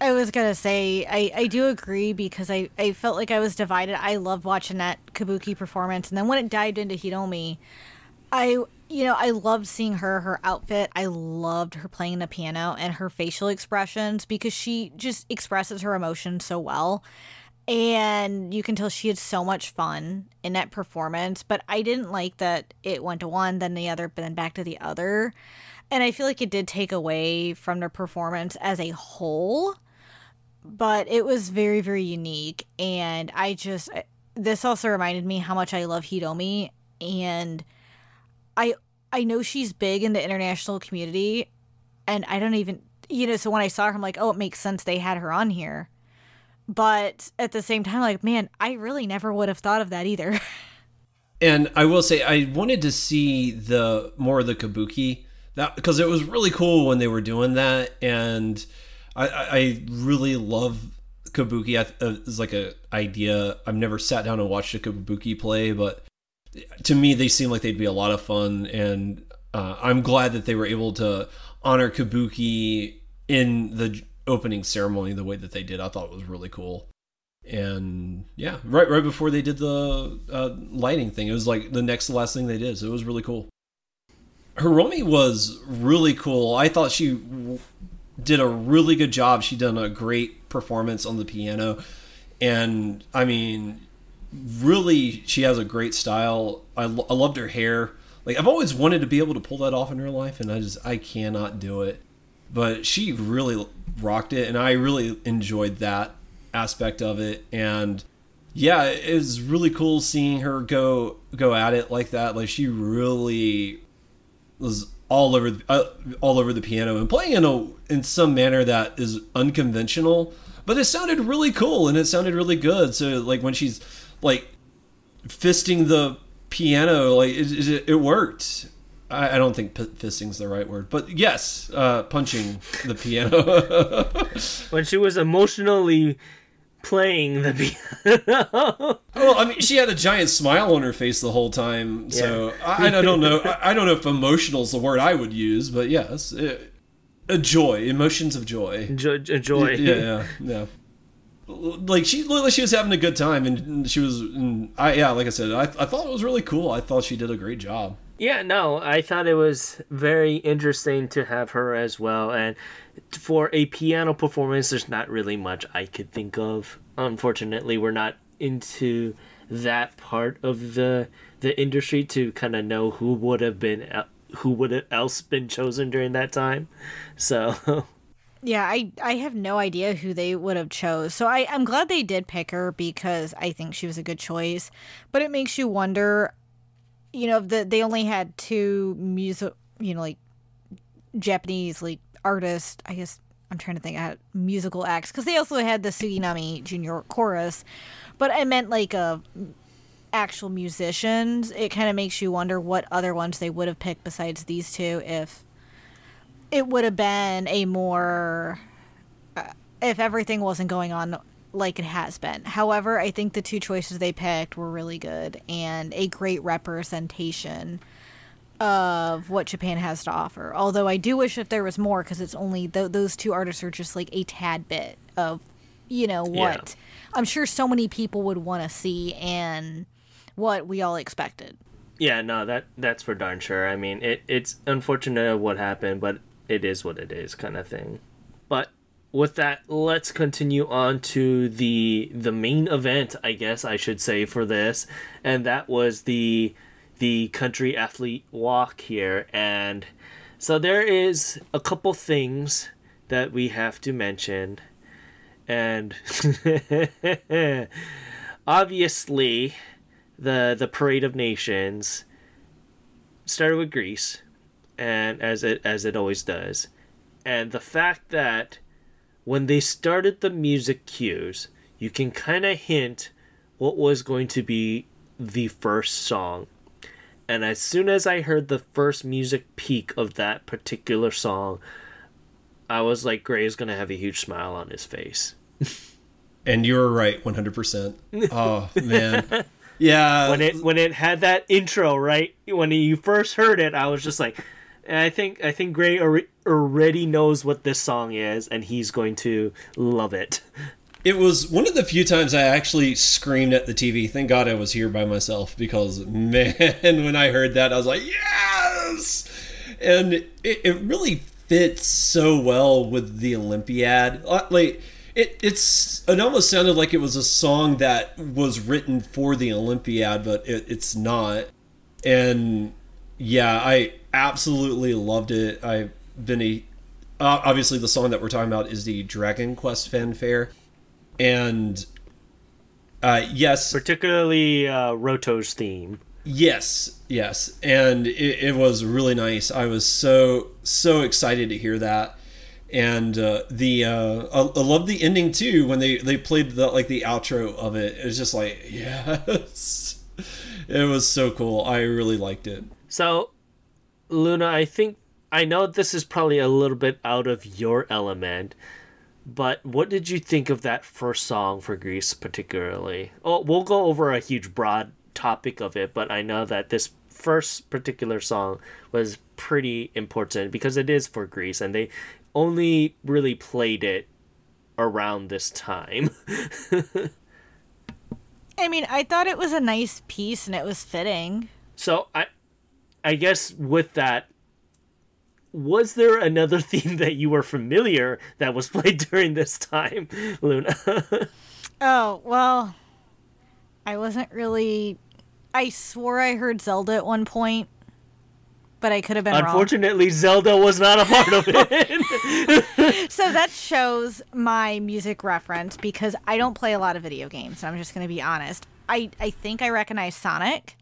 I was gonna say I, I do agree because I, I felt like I was divided. I loved watching that Kabuki performance, and then when it dived into Hiromi, I you know I loved seeing her her outfit. I loved her playing the piano and her facial expressions because she just expresses her emotions so well, and you can tell she had so much fun in that performance. But I didn't like that it went to one, then the other, but then back to the other. And I feel like it did take away from the performance as a whole but it was very very unique and i just this also reminded me how much i love hiromi and i i know she's big in the international community and i don't even you know so when i saw her i'm like oh it makes sense they had her on here. But at the same time like man i really never would have thought of that either. And i will say i wanted to see the more of the kabuki that because it was really cool when they were doing that and I, I really love kabuki as like a idea. I've never sat down and watched a kabuki play, but to me they seem like they'd be a lot of fun, and uh, I'm glad that they were able to honor kabuki in the opening ceremony the way that they did. I thought it was really cool. And yeah, right right before they did the uh, lighting thing, it was like the next last thing they did. So it was really cool. Hiromi was really cool. I thought she did a really good job. She done a great performance on the piano, and I mean, really, she has a great style. I, lo- I loved her hair. Like I've always wanted to be able to pull that off in her life, and I just I cannot do it. But she really rocked it, and I really enjoyed that aspect of it. And yeah, it was really cool seeing her go go at it like that. Like she really was all over uh, all over the piano and playing in a in some manner that is unconventional but it sounded really cool and it sounded really good. So like when she's like fisting the piano like it, it, it worked. I, I, don't think p- fisting's the right word but yes uh, punching the piano. When she was emotionally playing the piano. well, I mean, she had a giant smile on her face the whole time. So yeah. I, I, don't know. I, I, don't know if emotional is the word I would use, but yes, it, a joy, emotions of joy, jo- joy. Yeah, yeah, yeah. Like she looked like she was having a good time, and she was. And I yeah, like I said, I, I thought it was really cool. I thought she did a great job. Yeah, no, I thought it was very interesting to have her as well, and for a piano performance, there's not really much I could think of. Unfortunately, we're not into that part of the the industry to kind of know who would have been uh, who would have else been chosen during that time. So Yeah, I I have no idea who they would have chose. So I I'm glad they did pick her because I think she was a good choice. But it makes you wonder, you know, the they only had two music, you know, like Japanese like artist, I guess I'm trying to think of musical acts because they also had the Suginami Junior chorus, but I meant like a uh, actual musicians. It kind of makes you wonder what other ones they would have picked besides these two if it would have been a more uh, if everything wasn't going on like it has been. However, I think the two choices they picked were really good and a great representation of what Japan has to offer. Although I do wish if there was more because it's only th- those two artists are just like a tad bit of, you know, what yeah. I'm sure so many people would want to see and what we all expected. Yeah, no, that that's for darn sure. I mean, it it's unfortunate what happened, but it is what it is, kind of thing. But with that, let's continue on to the the main event, I guess I should say for this, and that was the the country athlete walk here, and so there is a couple things that we have to mention, and obviously, the the parade of nations started with Greece, and as it as it always does, and the fact that when they started the music cues, you can kind of hint what was going to be the first song. And as soon as I heard the first music peak of that particular song, I was like, Gray is going to have a huge smile on his face. and you were right, 100%. Oh, man. Yeah. When it when it had that intro, right? When you first heard it, I was just like, I think I think Gray already knows what this song is, and he's going to love it. It was one of the few times I actually screamed at the TV. Thank God I was here by myself because, man, when I heard that, I was like, yes! And it, it really fits so well with the Olympiad. Uh, like, it, it's it almost sounded like it was a song that was written for the Olympiad, but it, it's not. And yeah, I absolutely loved it. I've been a obviously the song that we're talking about is the Dragon Quest fanfare, and uh, yes, particularly uh, Roto's theme. Yes, yes, and it, it, was really nice. I was so so excited to hear that, and uh, the uh, I, I love the ending too when they they played the like the outro of it. It was just like yes, it was so cool. I really liked it. So Luna, I think I know this is probably a little bit out of your element, but what did you think of that first song for Greece particularly? Oh, we'll go over a huge broad topic of it, but I know that this first particular song was pretty important because it is for Greece and they only really played it around this time. I mean, I thought it was a nice piece and it was fitting. So I I guess with that, was there another theme that you were familiar that was played during this time, Luna? oh, well, I wasn't really. I swore I heard Zelda at one point, but I could have been wrong. Unfortunately, wrong. Zelda was not a part of it. so that shows my music reference because I don't play a lot of video games. I'm just going to be honest. I, I think I recognize Sonic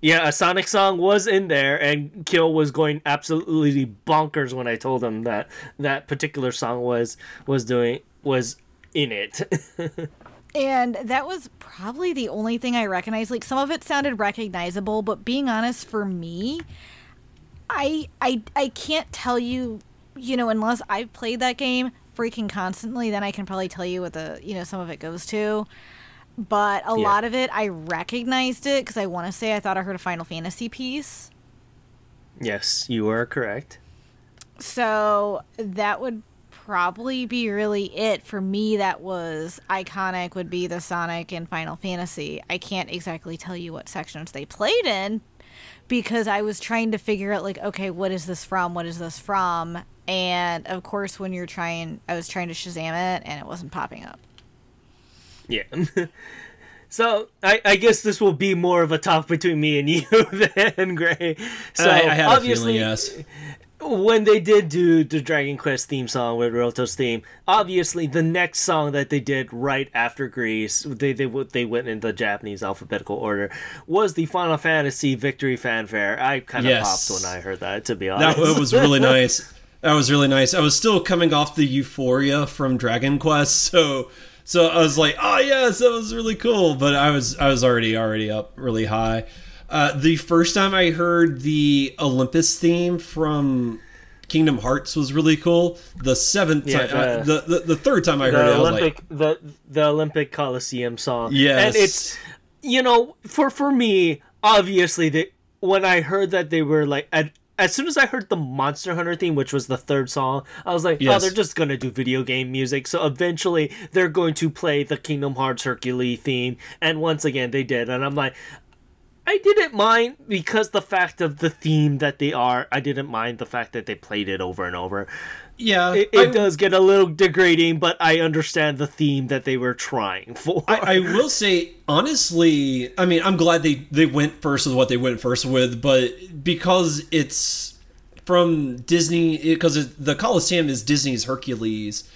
yeah, a Sonic song was in there, and Kill was going absolutely bonkers when I told him that that particular song was was doing was in it. and that was probably the only thing I recognized. Like some of it sounded recognizable, but being honest, for me, I I I can't tell you, you know, unless I've played that game freaking constantly, then I can probably tell you what the you know some of it goes to but a yeah. lot of it I recognized it because I want to say I thought I heard a Final Fantasy piece. Yes, you are correct. So that would probably be really it for me. That was iconic. Would be the Sonic and Final Fantasy. I can't exactly tell you what sections they played in because I was trying to figure out like, okay, what is this from? What is this from? And of course, when you're trying, I was trying to Shazam it, and it wasn't popping up. Yeah. so I, I guess this will be more of a talk between me and you than Gray. So I, I had obviously, a feeling, yes. When they did do the Dragon Quest theme song with Roto's theme, obviously the next song that they did right after Greece, they they they went in the Japanese alphabetical order, was the Final Fantasy Victory Fanfare. I kind of yes. popped when I heard that. To be honest, that was really nice. That was really nice. I was still coming off the euphoria from Dragon Quest, so so I was like, oh yes, that was really cool. But I was I was already already up really high. Uh, the first time I heard the Olympus theme from Kingdom Hearts was really cool. The seventh Yeah, time, uh, the- the, the third time I heard it, the I was Olympic like, the the Olympic Coliseum song. Yes. and it's you know for for me obviously that when I heard that they were like at, as soon as I heard the Monster Hunter theme, which was the third song, I was like, oh, they're just gonna do video game music. So eventually they're going to play the Kingdom Hearts Hercules theme, and once again they did, and I'm like. I didn't mind because the fact of the theme that they are. I didn't mind the fact that they played it over and over yeah, it, it I- does get a little degrading, but I understand the theme that they were trying for. I, I will say honestly, I mean, I'm glad they they went first with what they went first with, but because it's from Disney, because the Colosseum is Disney's Hercules,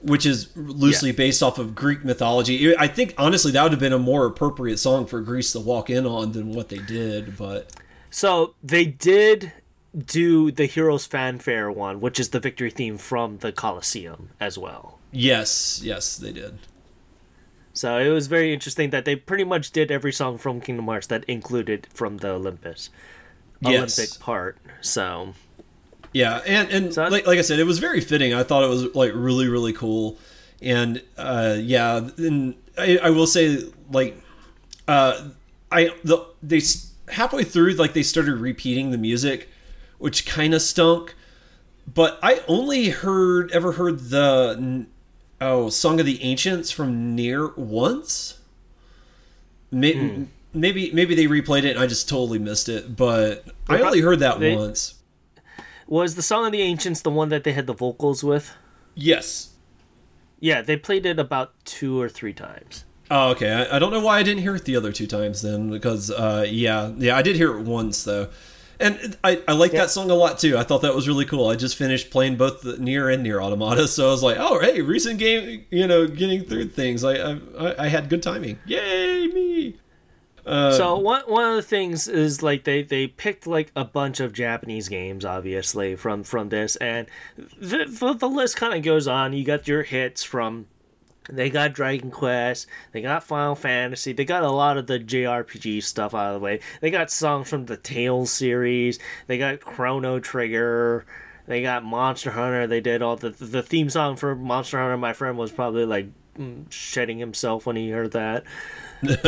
which is loosely Yeah. based off of Greek mythology. I think honestly that would have been a more appropriate song for Greece to walk in on than what they did, but so they did do the Heroes Fanfare one, which is the victory theme from the Colosseum as well. yes, yes, they did. So it was very interesting that they pretty much did every song from Kingdom Hearts that included from the Olympus Yes. Olympic part. So Yeah, and and So like, like I said, it was very fitting. I thought it was like really really cool, and uh, yeah, and I, I will say like uh, I the they halfway through like they started repeating the music, which kind of stunk. But I only heard ever heard the oh song of the ancients from NieR once. Maybe, maybe maybe they replayed it and I just totally missed it. But I only heard that They- once. was the Song of the Ancients the one that they had the vocals with? Yes. Yeah, they played it about two or three times. Oh, okay. I, I don't know why I didn't hear it the other two times then, because uh, yeah, yeah, I did hear it once though, and I I like Yeah. that song a lot too. I thought that was really cool. I just finished playing both the NieR and NieR Automata, so I was like, oh hey, recent game, you know, getting through things. I I, I had good timing. Yay me! Uh, So one one of the things is like they they picked like a bunch of Japanese games, obviously from from this, and the the, the list kind of goes on. You got your hits from. They got Dragon Quest, they got Final Fantasy, they got a lot of the JRPG stuff out of the way. They got songs from the Tales series, they got Chrono Trigger, they got Monster Hunter. They did all the the theme song for Monster Hunter. My friend was probably like mm, shedding himself when he heard that.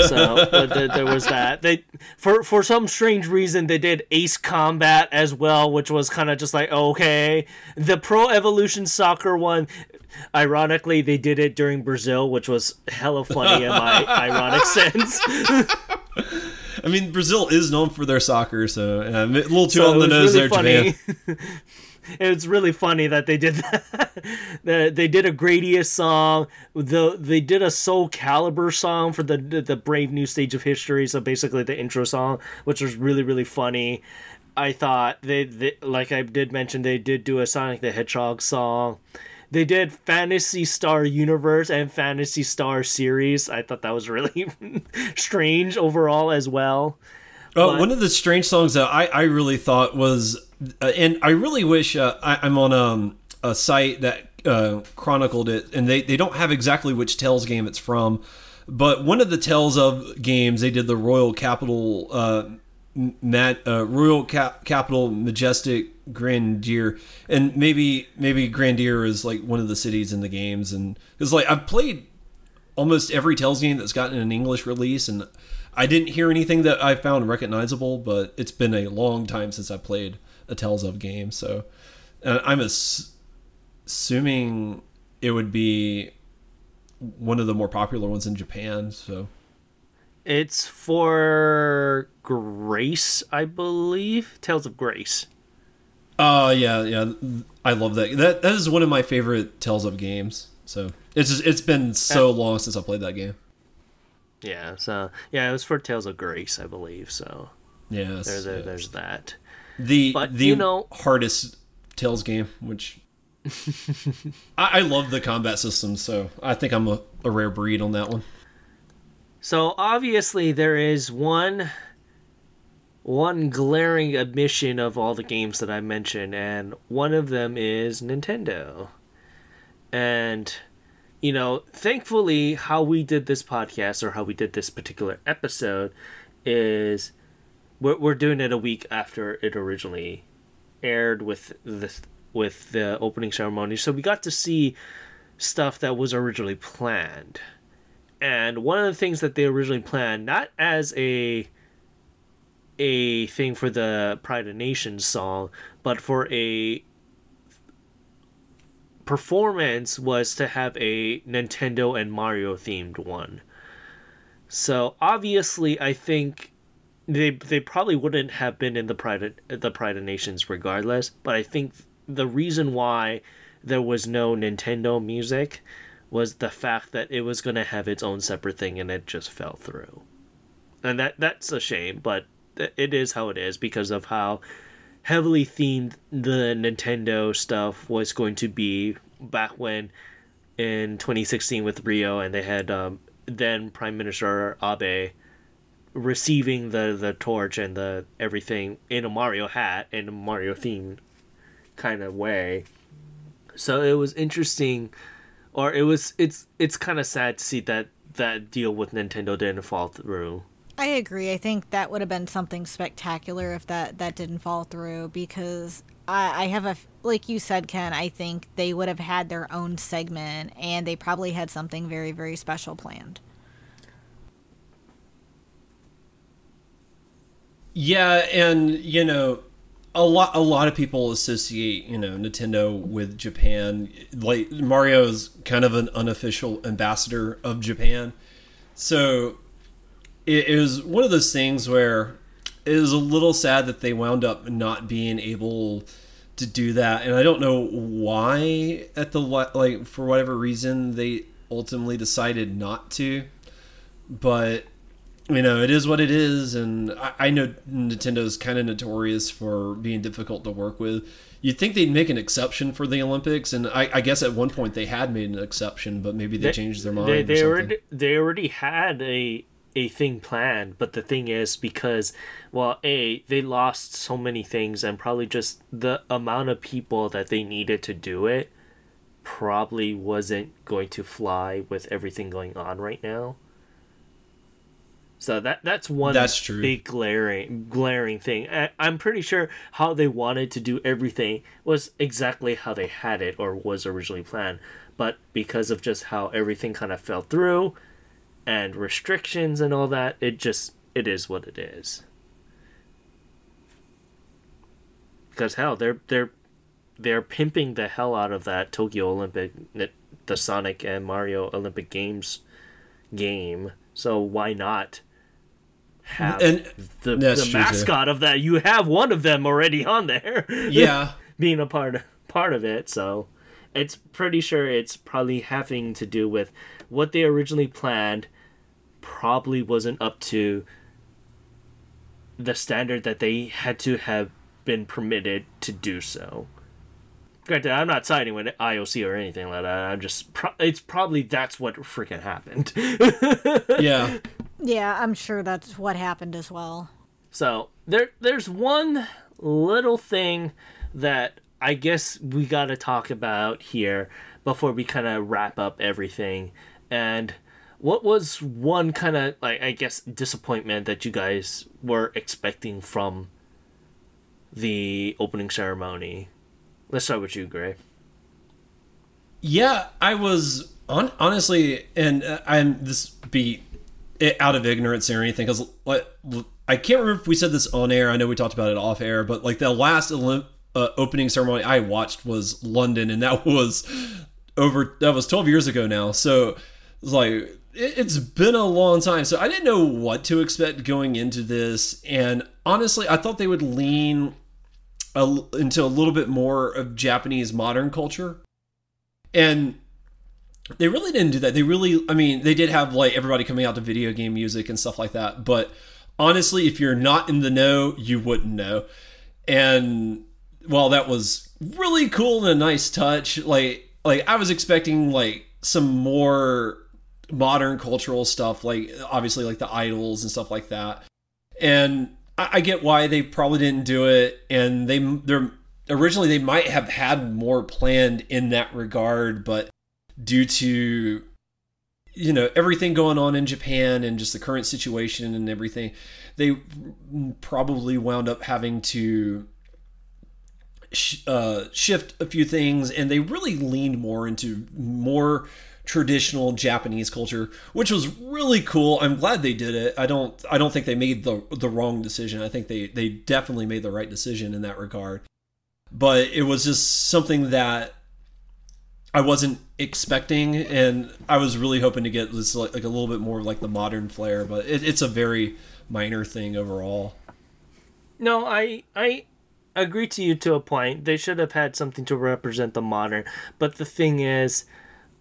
so but th- there was that. They for for some strange reason they did Ace Combat as well, which was kind of just like okay. The Pro Evolution Soccer one, ironically, they did it during Brazil, which was hella funny in my ironic sense. I mean, Brazil is known for their soccer, so uh, a little too So on the nose really there, Japan. funny. it's really funny that they did that. They did a Gradius song. The they did a Soulcalibur song for the the Brave New Stage of History. So basically the intro song, which was really really funny. I thought they, they like I did mention they did do a Sonic the Hedgehog song. They did Phantasy Star Universe and Phantasy Star Series. I thought that was really strange overall as well. Oh, But- one of the strange songs that I, I really thought was, uh, and I really wish uh, I, I'm on um, a site that uh, chronicled it, and they, they don't have exactly which Tales game it's from, but one of the Tales of games they did the Royal Capital, uh, Mat, uh, Royal Cap, Capital Majestic Grandeur, and maybe maybe Grandier is like one of the cities in the games, and it's like I've played almost every Tales game that's gotten an English release, and I didn't hear anything that I found recognizable. But it's been a long time since I played a Tales of game, so I'm ass- assuming it would be one of the more popular ones in Japan. So It's for Grace, I believe. Tales of Grace. Oh yeah, yeah. I love that. That that is one of my favorite Tales of games. So it's just, it's been so long since I played that game. Yeah, so yeah, it was for Tales of Grace, I believe. So Yeah, there's a, there's that. the but, the you know- hardest Tales game, which I, I love the combat system. So I think I'm a, a rare breed on that one. So obviously there is one one glaring omission of all the games that I mentioned, and one of them is Nintendo. And you know, thankfully, how we did this podcast or how we did this particular episode is we're, we're doing it a week after it originally aired with the with the opening ceremony. So we got to see stuff that was originally planned. And one of the things that they originally planned, not as a a thing for the Parade of Nations song, but for a performance was to have a Nintendo and Mario themed one. So obviously, I think they they probably wouldn't have been in the Pride the Parade of Nations regardless. But I think the reason why there was no Nintendo music was the fact that it was going to have its own separate thing and it just fell through. And that that's a shame, but it is how it is because of how heavily themed the Nintendo stuff was going to be back when in 2016 with Rio and they had um, then Prime Minister Abe receiving the the torch and the everything in a Mario hat in a Mario themed kind of way. So it was interesting or it was it's it's kind of sad to see that that deal with Nintendo didn't fall through. I agree. I think that would have been something spectacular if that that didn't fall through because I, I have a like you said, Ken. I think they would have had their own segment and they probably had something very very special planned. Yeah, and you know, a lot a lot of people associate you know Nintendo with Japan. Like Mario is kind of an unofficial ambassador of Japan, so it is one of those things where it is a little sad that they wound up not being able to do that. And i don't know why at the like for whatever reason they ultimately decided not to. But you know it is what it is and i, I know nintendo's kind of notorious for being difficult to work with you'd think they'd make an exception for the olympics and i, I guess at one point they had made an exception but maybe they, they changed their mind they, they already they already had a a thing planned, but the thing is because well, a they lost so many things and probably just the amount of people that they needed to do it probably wasn't going to fly with everything going on right now. So that that's one that's true. big glaring glaring thing. I, I'm pretty sure how they wanted to do everything was exactly how they had it or was originally planned, but because of just how everything kind of fell through, and restrictions and all that, it just it is what it is. Because hell, they're they're they're pimping the hell out of that Tokyo Olympic, the Sonic and Mario Olympic Games game. So why not have and the, the mascot too. of that? You have one of them already on there. Yeah, being a part of, part of it. So it's pretty sure it's probably having to do with what they originally planned probably wasn't up to the standard that they had to have been permitted to do so. Granted, I'm not siding with IOC or anything like that. I'm just, pro- it's probably that's what freaking happened. yeah. Yeah, I'm sure that's what happened as well. So there, there's one little thing that I guess we got to talk about here before we kind of wrap up everything, and what was one kind of like I guess disappointment that you guys were expecting from the opening ceremony? Let's start with you, Gray. Yeah, I was on honestly, and uh, I'm this be out of ignorance or anything because I can't remember if we said this on air. I know we talked about it off air, but like the last Olymp- uh, opening ceremony I watched was London, and that was over. That was 12 years ago now. So it's like it's been a long time, so I didn't know what to expect going into this. And honestly, I thought they would lean a, into a little bit more of Japanese modern culture. And they really didn't do that. They really, I mean, they did have like everybody coming out to video game music and stuff like that. But honestly, if you're not in the know, you wouldn't know. And while that was really cool and a nice touch, like like I was expecting like some more modern cultural stuff, like obviously like the idols and stuff like that. And I, I get why they probably didn't do it, and they they're originally they might have had more planned in that regard, but due to you know everything going on in Japan and just the current situation and everything, they probably wound up having to sh- uh, shift a few things, and they really leaned more into more traditional Japanese culture, which was really cool. I'm glad they did it. I don't I don't think they made the the wrong decision. I think they they definitely made the right decision in that regard. But it was just something that I wasn't expecting, and I was really hoping to get this like, like a little bit more like the modern flair. But it, it's a very minor thing overall. No, I I agree to you to a point. They should have had something to represent the modern. But the thing is,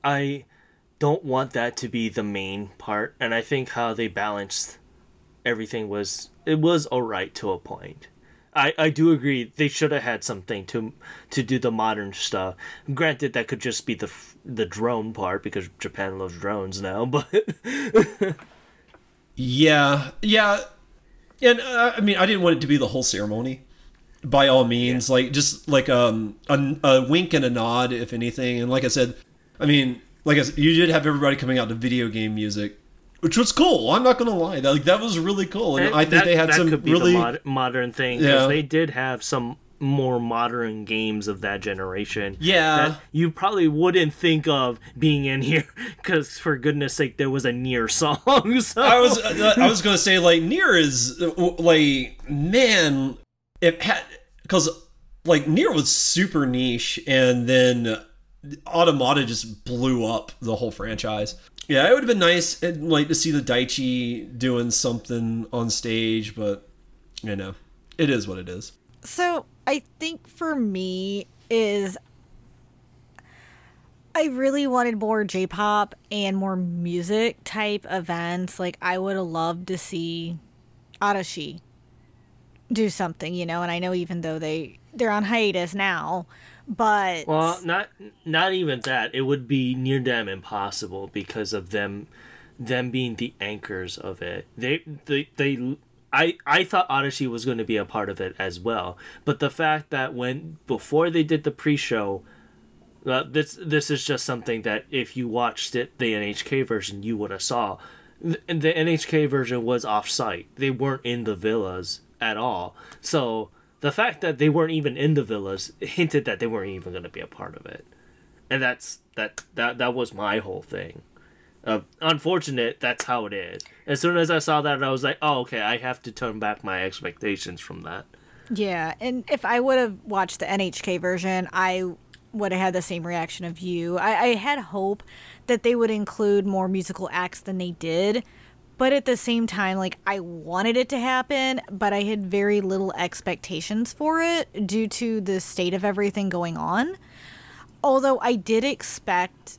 I don't want that to be the main part. And I think how they balanced everything was it was alright to a point. I, I do agree they should have had something to to do the modern stuff. Granted, that could just be the the drone part because Japan loves drones now. But yeah, yeah, and uh, I mean, I didn't want it to be the whole ceremony. By all means, yeah. like just like um a, a wink and a nod, if anything. And like I said, I mean, like I said, you did have everybody coming out to video game music which was cool. I'm not gonna lie, that like that was really cool, and, and I think that, they had some really mod- modern thing because yeah. they did have some more modern games of that generation. Yeah, that you probably wouldn't think of being in here because, for goodness sake, there was a NieR song. So. I was uh, I was gonna say like NieR is like man, it had because like NieR was super niche, and then Automata just blew up the whole franchise. Yeah, it would have been nice, eh, like to see the Daichi doing something on stage, but you know, it is what it is. So I think for me is I really wanted more J-pop and more music type events. Like I would have loved to see Arashi do something, you know. And I know even though they they're on hiatus now, but well, not not even that. It would be near damn impossible because of them them being the anchors of it. They they they I, I thought Odyssey was going to be a part of it as well, but the fact that when before they did the pre-show, uh, this this is just something that if you watched it the NHK version you would have saw. The, the NHK version was off-site. They weren't in the villas at all. So the fact that they weren't even in the villas hinted that they weren't even going to be a part of it, and that's that that that was my whole thing. Uh, unfortunate, that's how it is. As soon as I saw that, I was like, oh, okay, I have to turn back my expectations from that. Yeah, and if I would have watched the NHK version, I would have had the same reaction of you. I, I had hope that they would include more musical acts than they did but at the same time like i wanted it to happen but i had very little expectations for it due to the state of everything going on. Although i did expect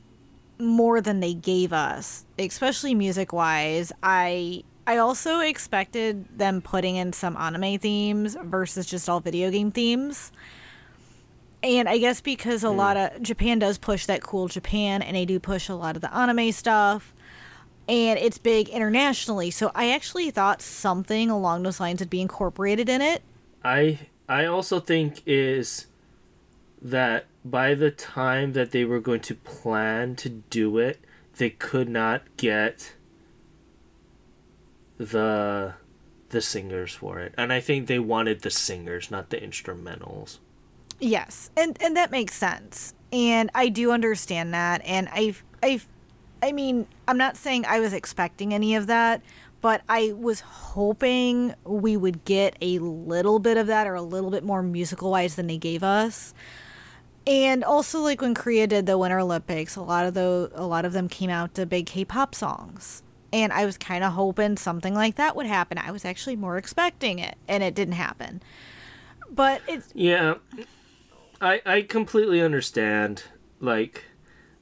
more than they gave us especially music wise i i also expected them putting in some anime themes versus just all video game themes. And I guess because a mm. lot of Japan does push that cool Japan, and they do push a lot of the anime stuff and it's big internationally. So I actually thought something along those lines would be incorporated in it. I I also think is that by the time that they were going to plan to do it, they could not get the the singers for it. And I think they wanted the singers, not the instrumentals. Yes. And and that makes sense. And I do understand that and I I I mean, I'm not saying I was expecting any of that, but I was hoping we would get a little bit of that or a little bit more musical wise than they gave us. And also like when Korea did the Winter Olympics, a lot of the a lot of them came out to big K-pop songs. And I was kind of hoping something like that would happen. I was actually more expecting it, and it didn't happen. But it's Yeah. I I completely understand like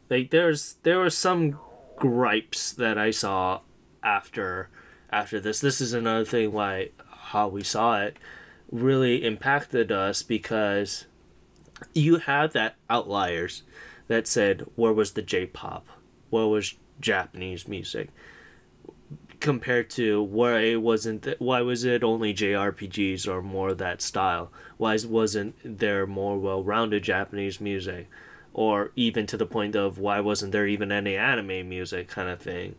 like there's there was some gripes that I saw after after this. This is another thing why how we saw it really impacted us because you had that outliers that said where was the J-pop, where was Japanese music compared to why it wasn't th- why was it only JRPGs or more that style? Why wasn't there more well-rounded Japanese music? Or even to the point of why wasn't there even any anime music kind of thing.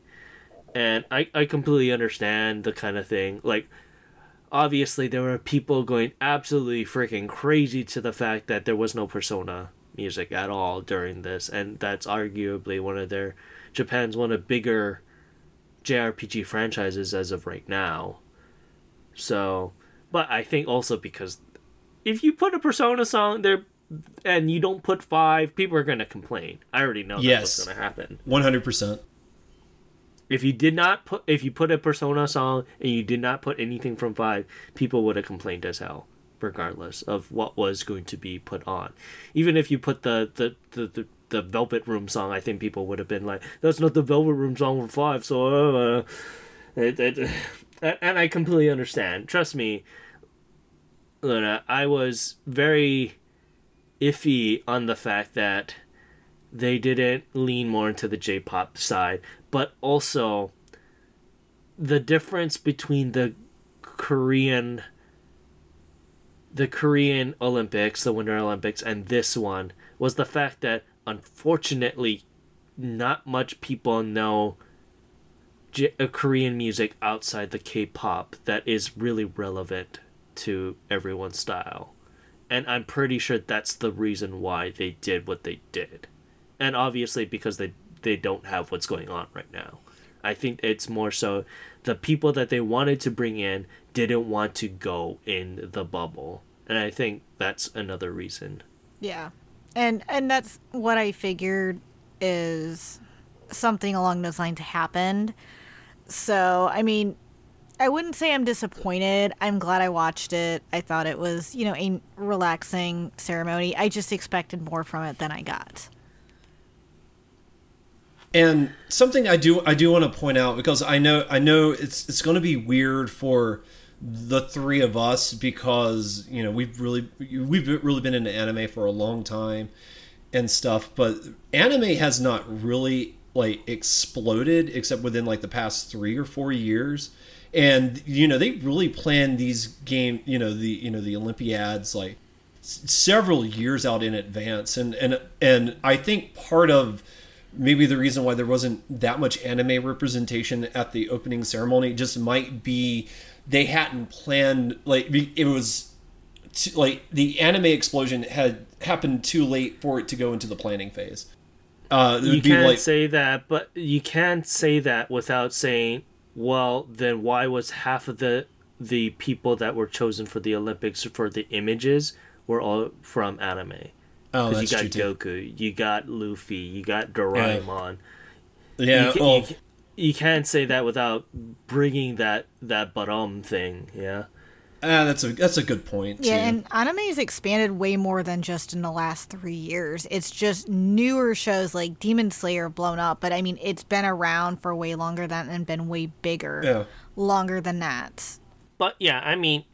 And I, I completely understand the kind of thing. Like, obviously there were people going absolutely freaking crazy to the fact that there was no Persona music at all during this, and that's arguably one of their Japan's one of bigger JRPG franchises as of right now. So, but I think also because if you put a Persona song there and you don't put five, people are gonna complain. I already know that's Yes. what's gonna happen. One hundred percent. If you did not put, if you put a Persona song and you did not put anything from five, people would have complained as hell, regardless of what was going to be put on. Even if you put the the the, the, the Velvet Room song, I think people would have been like, "That's not the Velvet Room song from five. So, uh, it, it, and I completely understand. Trust me, Luna. I was very iffy on the fact that they didn't lean more into the J-pop side, but also the difference between the Korean the Korean Olympics, the Winter Olympics and this one was the fact that unfortunately not much people know J- uh, Korean music outside the K-pop that is really relevant to everyone's style. And I'm pretty sure that's the reason why they did what they did. And obviously because they they don't have what's going on right now. I think it's more so the people that they wanted to bring in didn't want to go in the bubble. And I think that's another reason. Yeah. And and that's what I figured is something along those lines happened. So, I mean, I wouldn't say I'm disappointed. I'm glad I watched it. I thought it was, you know, a relaxing ceremony. I just expected more from it than I got. And something I do I do want to point out because I know I know it's it's going to be weird for the three of us because you know we've really we've really been into anime for a long time and stuff, but anime has not really like exploded except within like the past three or four years. And you know they really planned these game you know the you know the Olympiads like s- several years out in advance and and and I think part of maybe the reason why there wasn't that much anime representation at the opening ceremony just might be they hadn't planned like it was t- like the anime explosion had happened too late for it to go into the planning phase. Uh, You can't like say that, but you can't say that without saying, well, then why was half of the the people that were chosen for the Olympics for the images were all from anime? oh, Because that's you true got too. Goku, you got Luffy, you got Doraemon. Yeah, you, ca- well, you, you can't say that without bringing that that bottom thing. Yeah. Ah, that's a that's a good point. Yeah, too. and anime has expanded way more than just in the last three years. It's just newer shows like Demon Slayer blown up, but I mean, it's been around for way longer than and been way bigger Yeah. longer than that. But yeah, I mean,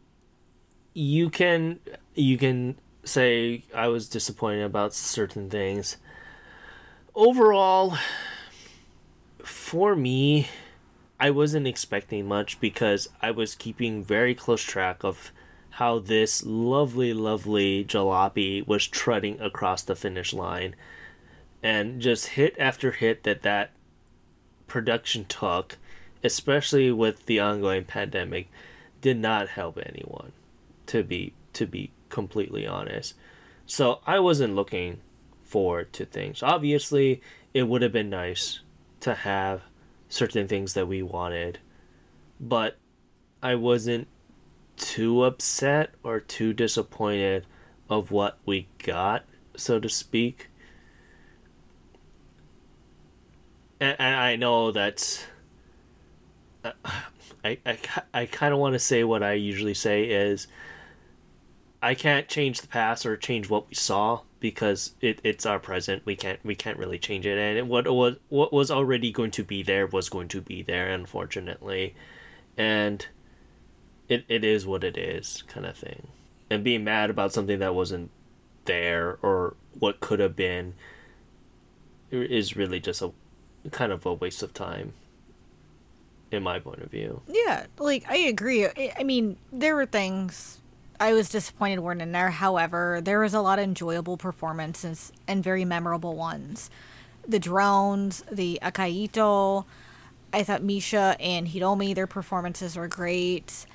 you can you can say I was disappointed about certain things. Overall, for me, I wasn't expecting much because I was keeping very close track of how this lovely, lovely jalopy was trudging across the finish line, and just hit after hit that that production took, especially with the ongoing pandemic, did not help anyone. To be to be completely honest, so I wasn't looking forward to things. Obviously, it would have been nice to have certain things that we wanted, but I wasn't too upset or too disappointed of what we got, so to speak. And, and I know that's. uh, I, I, I kind of want to say what I usually say is I can't change the past or change what we saw because it, it's our present. We can't we can't really change it. And what was what was already going to be there was going to be there, unfortunately, and it, it is what it is, kind of thing. And being mad about something that wasn't there or what could have been is really just a kind of a waste of time, in my point of view. Yeah, like I agree. I, I mean, there were things I was disappointed weren't in there. However, there was a lot of enjoyable performances and very memorable ones. The drones, the akai ito. I thought Misia and Hiromi, their performances were great.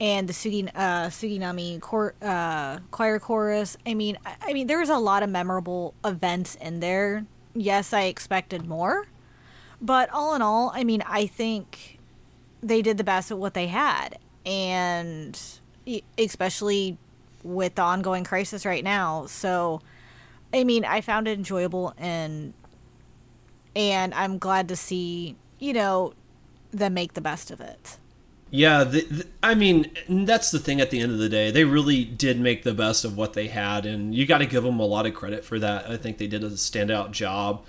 and the uh, Suginami cor- uh, choir chorus. I mean, I, I mean, was a lot of memorable events in there. Yes, I expected more, but all in all, I mean, I think they did the best with what they had, and especially with the ongoing crisis right now. So, I mean, I found it enjoyable and and I'm glad to see, you know, them make the best of it. Yeah, the, the, I mean, that's the thing at the end of the day. They really did make the best of what they had, and you got to give them a lot of credit for that. I think they did a standout job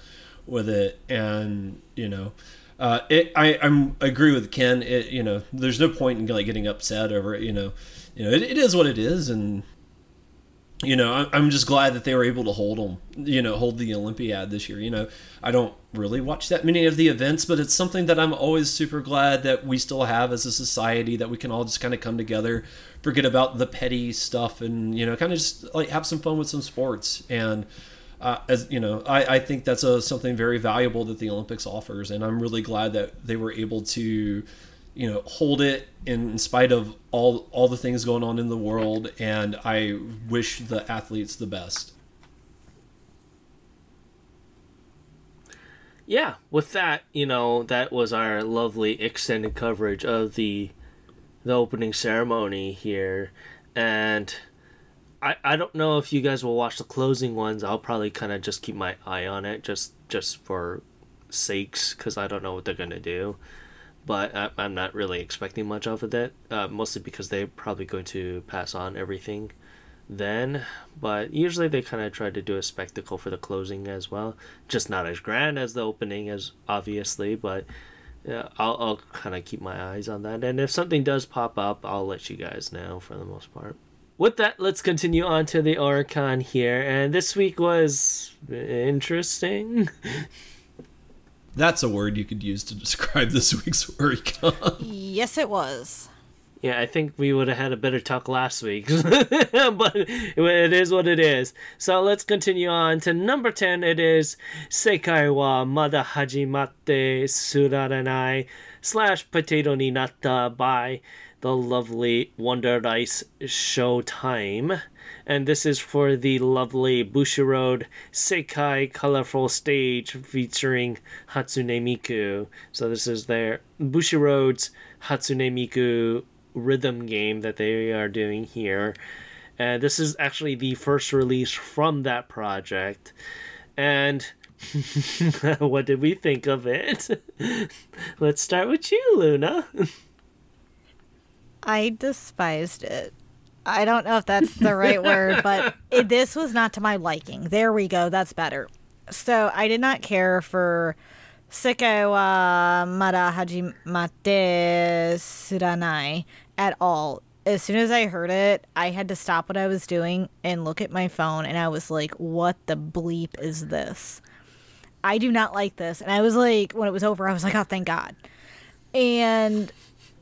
with it, and, you know, uh, it, I, I'm agree with Ken. It, you know, there's no point in like getting upset over it. You know, you know, it, it is what it is, and you know, I'm just glad that they were able to hold them, you know, hold the Olympiad this year. You know, I don't really watch that many of the events, but it's something that I'm always super glad that we still have as a society that we can all just kind of come together, forget about the petty stuff, and you know, kind of just like have some fun with some sports. And uh, as you know, I, I think that's a something very valuable that the Olympics offers, and I'm really glad that they were able to you know hold it in, spite of all all the things going on in the world and i wish the athletes the best. Yeah with that you know that was our lovely extended coverage of the the opening ceremony here. And i i don't know if you guys will watch the closing ones. I'll probably kind of just keep my eye on it just just for sakes because i don't know what they're gonna do but I, am not really expecting much off of that. Uh, mostly because they're probably going to pass on everything then. But usually they kind of try to do a spectacle for the closing as well. Just not as grand as the opening, as obviously, but I'll, I'll kind of keep my eyes on that. And if something does pop up, I'll let you guys know for the most part. With that, let's continue on to the Oricon here. And this week was interesting. That's a word you could use to describe this week's Oricon. Yes, it was. Yeah, I think we would have had a better talk last week, but it is what it is. So let's continue on to number 10. It is Sekai wa mada hajimatte suraranai slash potato ni natta by the lovely Wonderlands Showtime and this is for the lovely Bushiroad Sekai colorful stage featuring Hatsune Miku. So this is their Bushiroad's Hatsune Miku rhythm game that they are doing here. And this is actually the first release from that project. And what did we think of it? Let's start with you, Luna. I despised it. I don't know if that's the right word, but it, this was not to my liking. There we go. That's better. So I did not care for Sekai wa Mada Hajimate Suranai at all. As soon as I heard it, I had to stop what I was doing and look at my phone, and I was like, what the bleep is this? I do not like this. And I was like, when it was over, I was like, oh, thank God. And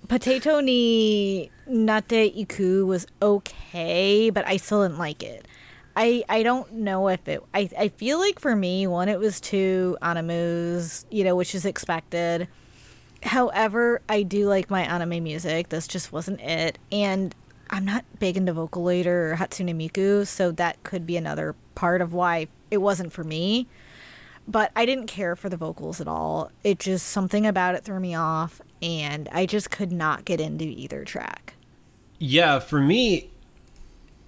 Potato ni Natte Iku was okay, but I still didn't like it. I, I don't know if it I, I feel like for me one it was too animus, you know, which is expected. However, I do like my anime music. This just wasn't it. And I'm not big into Vocaloid or Hatsune Miku, so that could be another part of why it wasn't for me. But I didn't care for the vocals at all. It just something about it threw me off and I just could not get into either track. Yeah, for me,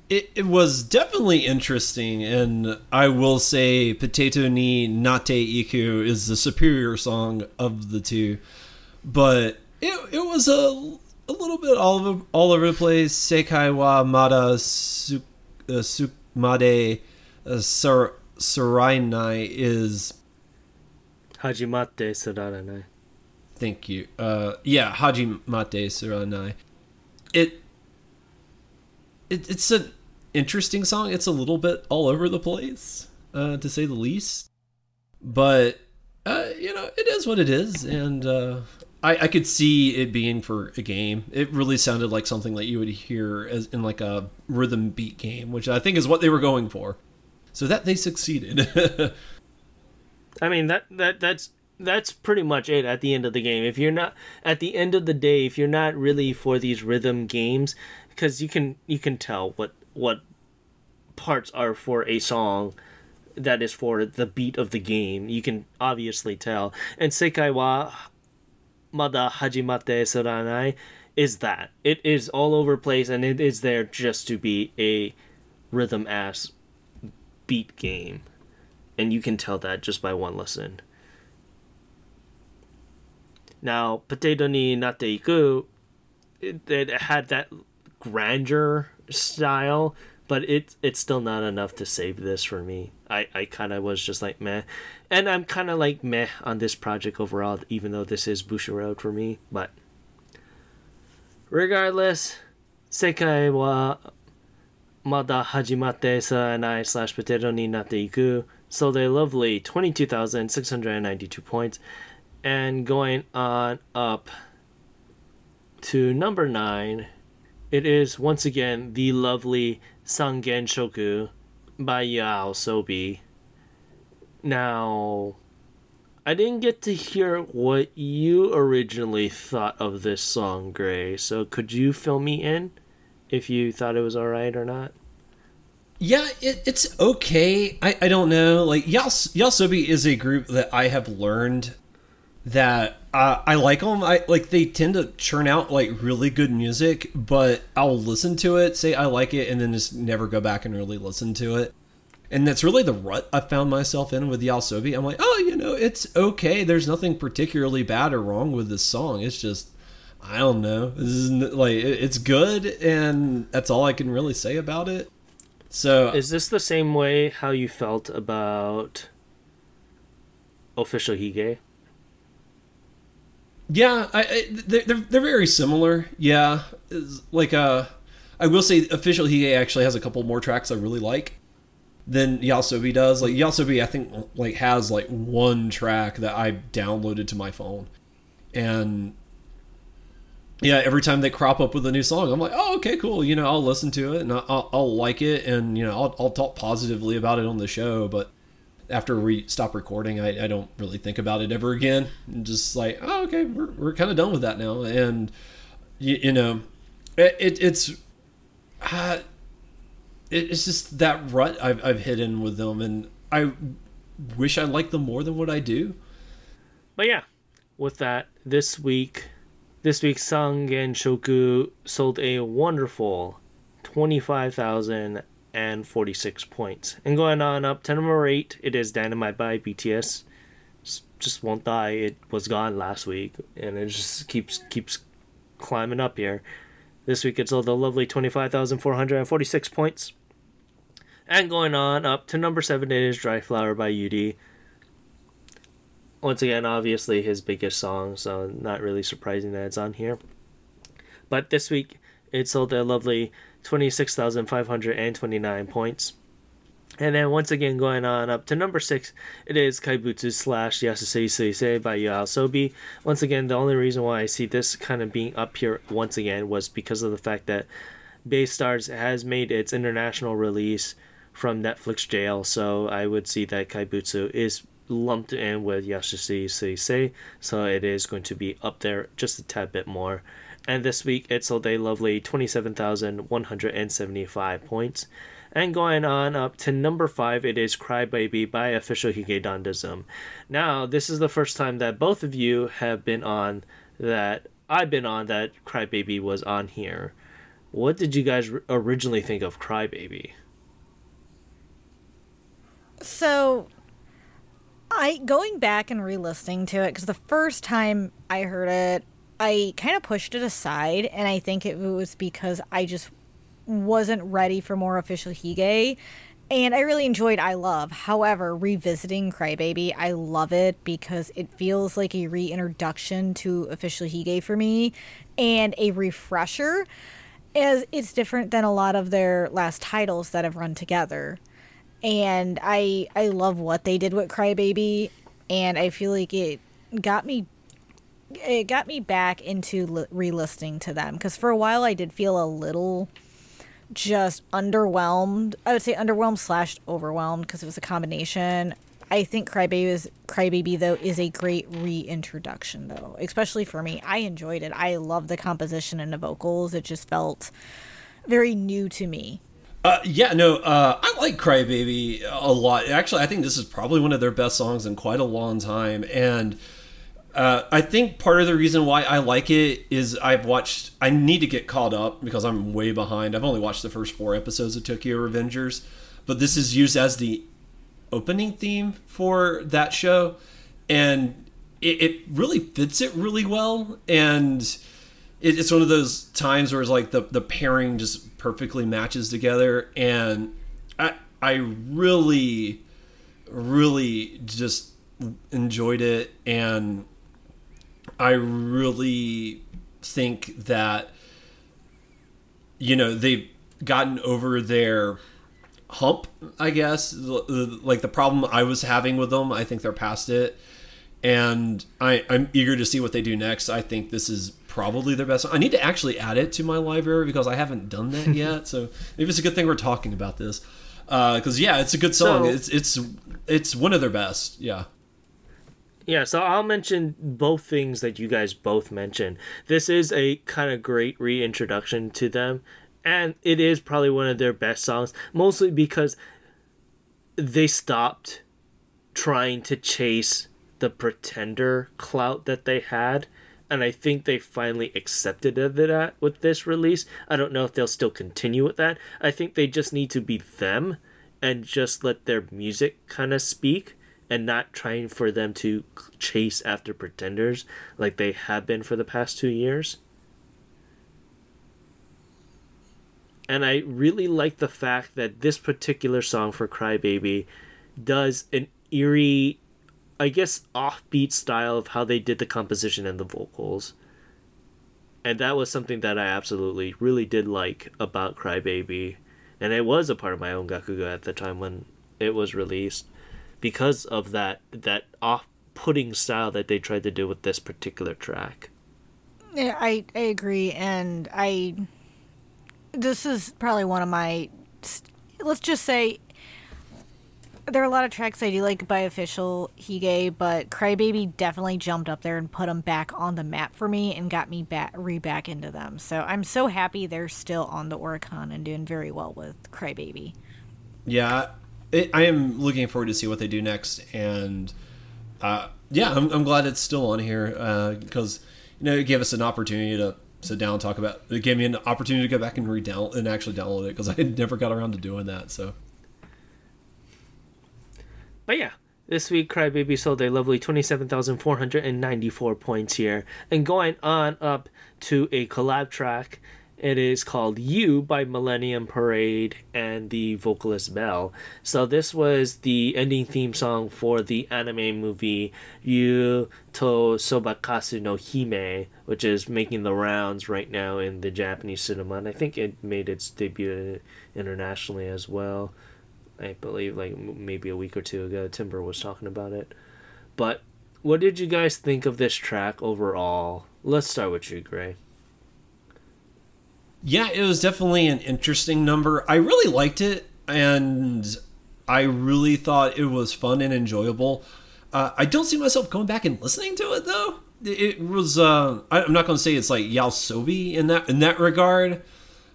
it, it was definitely interesting, and I will say Potato ni Natte Iku is the superior song of the two, but it, it was a, a little bit all over, all over the place. Sekai wa Mada su, uh, Sukmade uh, Sarainai is. Hajimate Sararanai. Thank you. Uh, yeah, Haji Mate Suranai. It, it it's an interesting song. It's a little bit all over the place, uh, to say the least. But uh, you know, it is what it is, and uh, I, I could see it being for a game. It really sounded like something that you would hear as in like a rhythm beat game, which I think is what they were going for. So that they succeeded. I mean that that that's that's pretty much it at the end of the game. If you're not at the end of the day, if you're not really for these rhythm games, because you can you can tell what what parts are for a song that is for the beat of the game. You can obviously tell. And Sekai wa Mada Hajimate Saranai is that. It is all over place and it is there just to be a rhythm ass beat game. And you can tell that just by one listen. Now, Potato ni Natte Iku, it, it had that grandeur style, but it it's still not enough to save this for me. I, I kind of was just like meh, and I'm kind of like meh on this project overall, even though this is Bushiroad for me. But regardless, Sekai wa Mada Hajimate Saranai slash Potato ni Natte Iku sold a lovely 22,692 points and going on up to number nine, it is once again the lovely Sangen Shoku by YOASOBI. Now, I didn't get to hear what you originally thought of this song, Gray. So could you fill me in if you thought it was alright or not? Yeah, it, it's okay. I, I don't know. Like Yas, YOASOBI is a group that I have learned that uh, I like them. I like they tend to churn out like really good music, but I'll listen to it, say I like it, and then just never go back and really listen to it. And that's really the rut I found myself in with YOASOBI. I'm like, oh, you know, it's okay. There's nothing particularly bad or wrong with this song. It's just, I don't know. This is like it's good, and that's all I can really say about it. So, is this the same way how you felt about official Hige? Yeah, I, I, they're, they're very similar. Yeah, it's like uh, I will say, official Hige actually has a couple more tracks I really like than YOASOBI does. Like YOASOBI, I think like has like one track that I downloaded to my phone, and yeah, every time they crop up with a new song, I'm like, oh, okay, cool. You know, I'll listen to it and I'll, I'll like it, and you know, I'll, I'll talk positively about it on the show, but after we stop recording, I, I don't really think about it ever again. And just like, oh, okay, we're, we're kind of done with that now. And, you, you know, it, it it's, uh, it, it's just that rut I've, I've hit in with them. And I wish I liked them more than what I do. But yeah, with that, this week, this week, Sangen Shoku sold a wonderful 25,046 points. And going on up to number 8, it is Dynamite by BTS. Just, won't die. It was gone last week and it just keeps keeps climbing up here. This week it sold the lovely 25,446 points. And going on up to number 7, it is Dry Flower by Yuuri. Once again, obviously his biggest song, so not really surprising that it's on here. But this week it sold a lovely 26,529 points. And then once again going on up to number six, it is Kaibutsu slash Yasashii Suisei by YOASOBI. Once again, the only reason why I see this kind of being up here once again was because of the fact that Beastars has made its international release from Netflix jail, so I would see that Kaibutsu is lumped in with Yasashii Suisei, so it is going to be up there just a tad bit more. And this week it sold a lovely 27,175 points. And going on up to number five, it is Crybaby by Official Hige Dandism. Now, this is the first time that both of you have been on that I've been on that Crybaby was on here. What did you guys originally think of Crybaby? So, I going back and re-listening to it because the first time I heard it, I kind of pushed it aside, and I think it was because I just wasn't ready for more official Hige. And I really enjoyed I Love. However, revisiting Crybaby, I love it because it feels like a reintroduction to official Hige for me and a refresher as it's different than a lot of their last titles that have run together. And I I love what they did with Crybaby and I feel like it got me it got me back into li- re-listening to them because for a while I did feel a little just underwhelmed. I would say underwhelmed slash overwhelmed because it was a combination. I think Crybaby is Crybaby though is a great reintroduction though, especially for me. I enjoyed it. I love the composition and the vocals. It just felt very new to me. Uh, yeah, no, uh, I like Crybaby a lot. Actually, I think this is probably one of their best songs in quite a long time, and uh, I think part of the reason why I like it is I've watched. I need to get caught up because I'm way behind. I've only watched the first four episodes of Tokyo Revengers, but this is used as the opening theme for that show, and it, it really fits it really well. And it, it's one of those times where it's like the the pairing just perfectly matches together, and I I really really just enjoyed it and I really think that you know they've gotten over their hump. I guess like the problem I was having with them. I think they're past it, and I, I'm eager to see what they do next. I think this is probably their best. I need to actually add it to my library because I haven't done that yet. so maybe it's a good thing we're talking about this because uh, yeah, it's a good song. So, it's it's it's one of their best. Yeah. Yeah, so I'll mention both things that you guys both mentioned. This is a kind of great reintroduction to them, and it is probably one of their best songs, mostly because they stopped trying to chase the pretender clout that they had and I think they finally accepted of it uh, with this release. I don't know if they'll still continue with that. I think they just need to be them and just let their music kind of speak and not trying for them to chase after pretenders like they have been for the past two years. And I really like the fact that this particular song for Crybaby does an eerie, I guess, offbeat style of how they did the composition and the vocals. And that was something that I absolutely really did like about Crybaby. And it was a part of my own Gakugo at the time when it was released because of that that off-putting style that they tried to do with this particular track. Yeah, I I agree, and I this is probably one of my let's just say there are a lot of tracks I do like by official Hige, but Crybaby definitely jumped up there and put them back on the map for me and got me back re back into them. So I'm so happy they're still on the Oricon and doing very well with Crybaby. Yeah, it, I am looking forward to see what they do next, and uh, yeah, I'm, I'm, glad it's still on here because uh, you know it gave us an opportunity to sit down and talk about. It gave me an opportunity to go back and re and actually download it because I had never got around to doing that. So, but yeah, this week, Crybaby sold a lovely 27,494 points here. And going on up to a collab track it is called You by Millennium Parade and the vocalist Belle. So this was the ending theme song for the anime movie You to Sobakasu no Hime, which is making the rounds right now in the Japanese cinema. And I think it made its debut internationally as well. I believe like maybe a week or two ago Timber was talking about it. But what did you guys think of this track overall? Let's start with you, Gray. Yeah, it was definitely an interesting number. I really liked it, and I really thought it was fun and enjoyable. Uh, I don't see myself going back and listening to it though. It was. Uh, I'm not going to say it's like YOASOBI in that in that regard,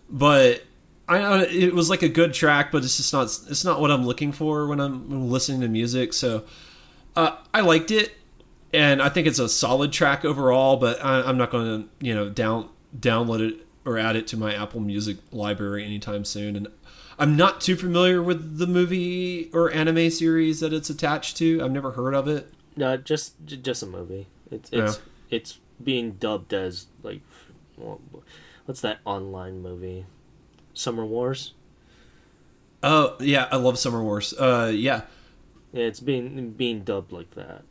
but I it was like a good track, but it's just not. It's not what I'm looking for when I'm listening to music. So uh, I liked it, and I think it's a solid track overall. But I, am not going to you know down download it or add it to my Apple Music library anytime soon. And I'm not too familiar with the movie or anime series that it's attached to. I've never heard of it. No, just just a movie. It's it's yeah. it's being dubbed as like what's that online movie? Summer Wars. Oh yeah, I love Summer Wars. Uh, yeah. Yeah, it's being being dubbed like that.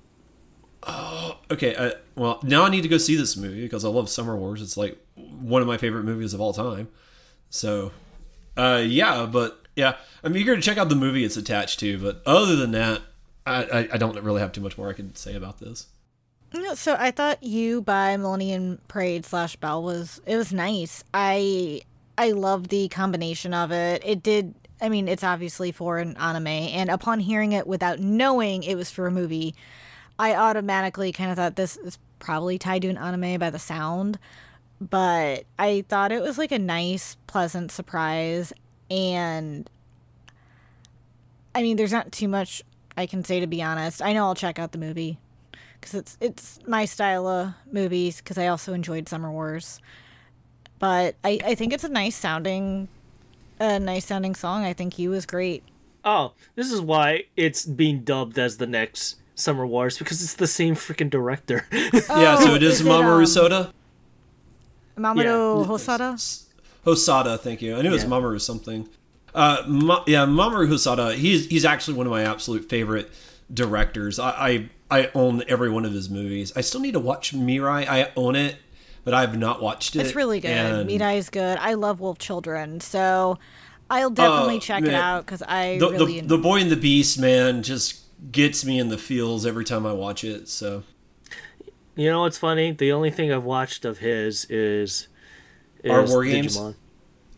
Oh, okay. Uh, well, now I need to go see this movie because I love Summer Wars. It's like one of my favorite movies of all time. So, uh, yeah, but yeah, I'm eager to check out the movie it's attached to. But other than that, I, I, I don't really have too much more I can say about this. So I thought you by Millennium Parade slash Belle was it was nice. I I love the combination of it. It did I mean, it's obviously for an anime, and upon hearing it without knowing it was for a movie, I automatically kind of thought this is probably tied to an anime by the sound. But I thought it was like a nice, pleasant surprise, and I mean, there's not too much I can say to be honest. I know I'll check out the movie because it's it's my style of movies. Because I also enjoyed Summer Wars, but I I think it's a nice sounding, a nice sounding song. I think you was great. Oh, this is why it's being dubbed as the next Summer Wars because it's the same freaking director. yeah, so it is is it, Mamoru um, Soda. Mamoru Yeah. Hosoda. Hosoda, thank you. I knew it was Yeah. Mamoru something. Uh, Ma- yeah, Mamoru Hosoda. He's he's actually one of my absolute favorite directors. I, I I own every one of his movies. I still need to watch Mirai. I own it, but I have not watched it. It's really good. And Mirai is good. I love Wolf Children, so I'll definitely Oh, check it out because I The, really the, the Boy and the Beast, man, just gets me in the feels every time I watch it. So you know what's funny? The only thing I've watched of his is, is Our War Games? Digimon.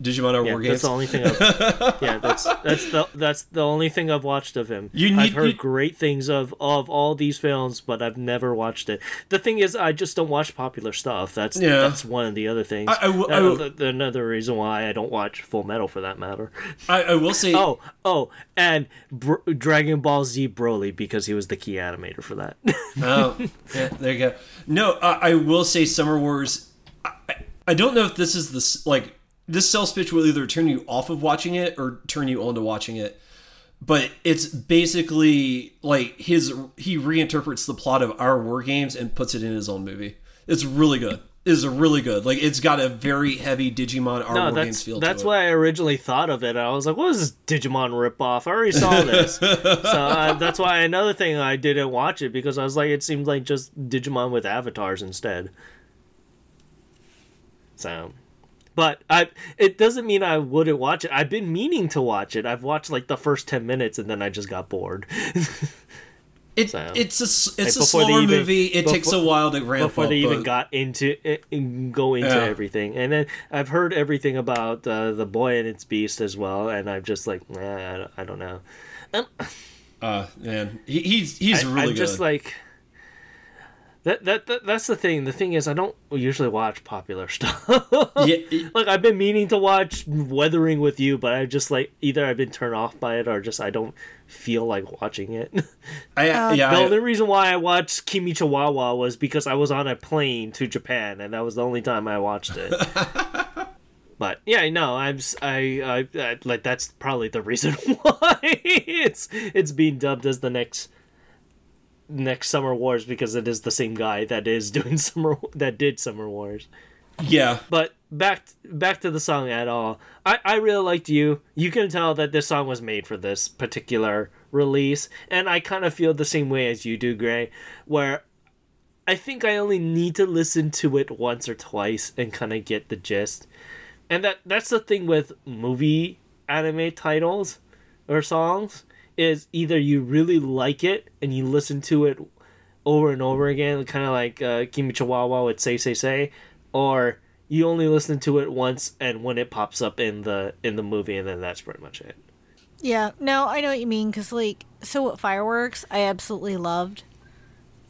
Digimon Our Yeah, War that's the only thing. I've, yeah, that's that's the that's the only thing I've watched of him. You I've heard you- great things of of all these films, but I've never watched it. The thing is, I just don't watch popular stuff. That's Yeah. that's one of the other things. I- I will- I will- th- another reason why I don't watch Full Metal, for that matter. I, I will say, Oh, oh, and Br- Dragon Ball Z Broly because he was the key animator for that. oh, yeah, there you go. No, I, I will say Summer Wars. I don't know if this is the like this sales pitch will either turn you off of watching it or turn you on to watching it. But it's basically like his he reinterprets the plot of our war games and puts it in his own movie. It's really good. It's really good. Like it's got a very heavy Digimon our no, war games feel that's to it. why I originally thought of it. I was like, "What is this Digimon ripoff?" I already saw this, so uh, that's why another thing I didn't watch it because I was like, it seemed like just Digimon with avatars instead. So, but I it doesn't mean I wouldn't watch it. I've been meaning to watch it. I've watched like the first ten minutes and then I just got bored. It, So- it's a s- Like, it's a before slower even- movie. It takes a while to ramp before up. they even got into it, and go into Yeah. everything. And then I've heard everything about uh, the boy and its beast as well, and I'm just like, nah, I don't, I don't know. Uh, man, he, he's he's I, really I'm just like that, that. That that's the thing. The thing is, I don't usually watch popular stuff. yeah, it- like I've been meaning to watch Weathering with You, but I just like either I've been turned off by it or just I don't feel like watching it. I, Uh, yeah, The I- only reason why I watched Kimi no Na wa was because I was on a plane to Japan, and that was the only time I watched it. but yeah, no, I'm s- I, I, I like that's probably the reason why it's it's being dubbed as the next next Summer Wars because it is the same guy that is doing Summer that did Summer Wars. yeah. But back back to the song at all. I, I really liked you. You can tell that this song was made for this particular release, and I kind of feel the same way as you do, Gray, where I think I only need to listen to it once or twice and kind of get the gist. And that that's the thing with movie anime titles or songs is either you really like it and you listen to it over and over again, kind of like uh, Kimi no Na wa would say, say, say, or you only listen to it once and when it pops up in the in the movie, and then that's pretty much it. Yeah, no, I know what you mean. Cause like, so what fireworks, I absolutely loved.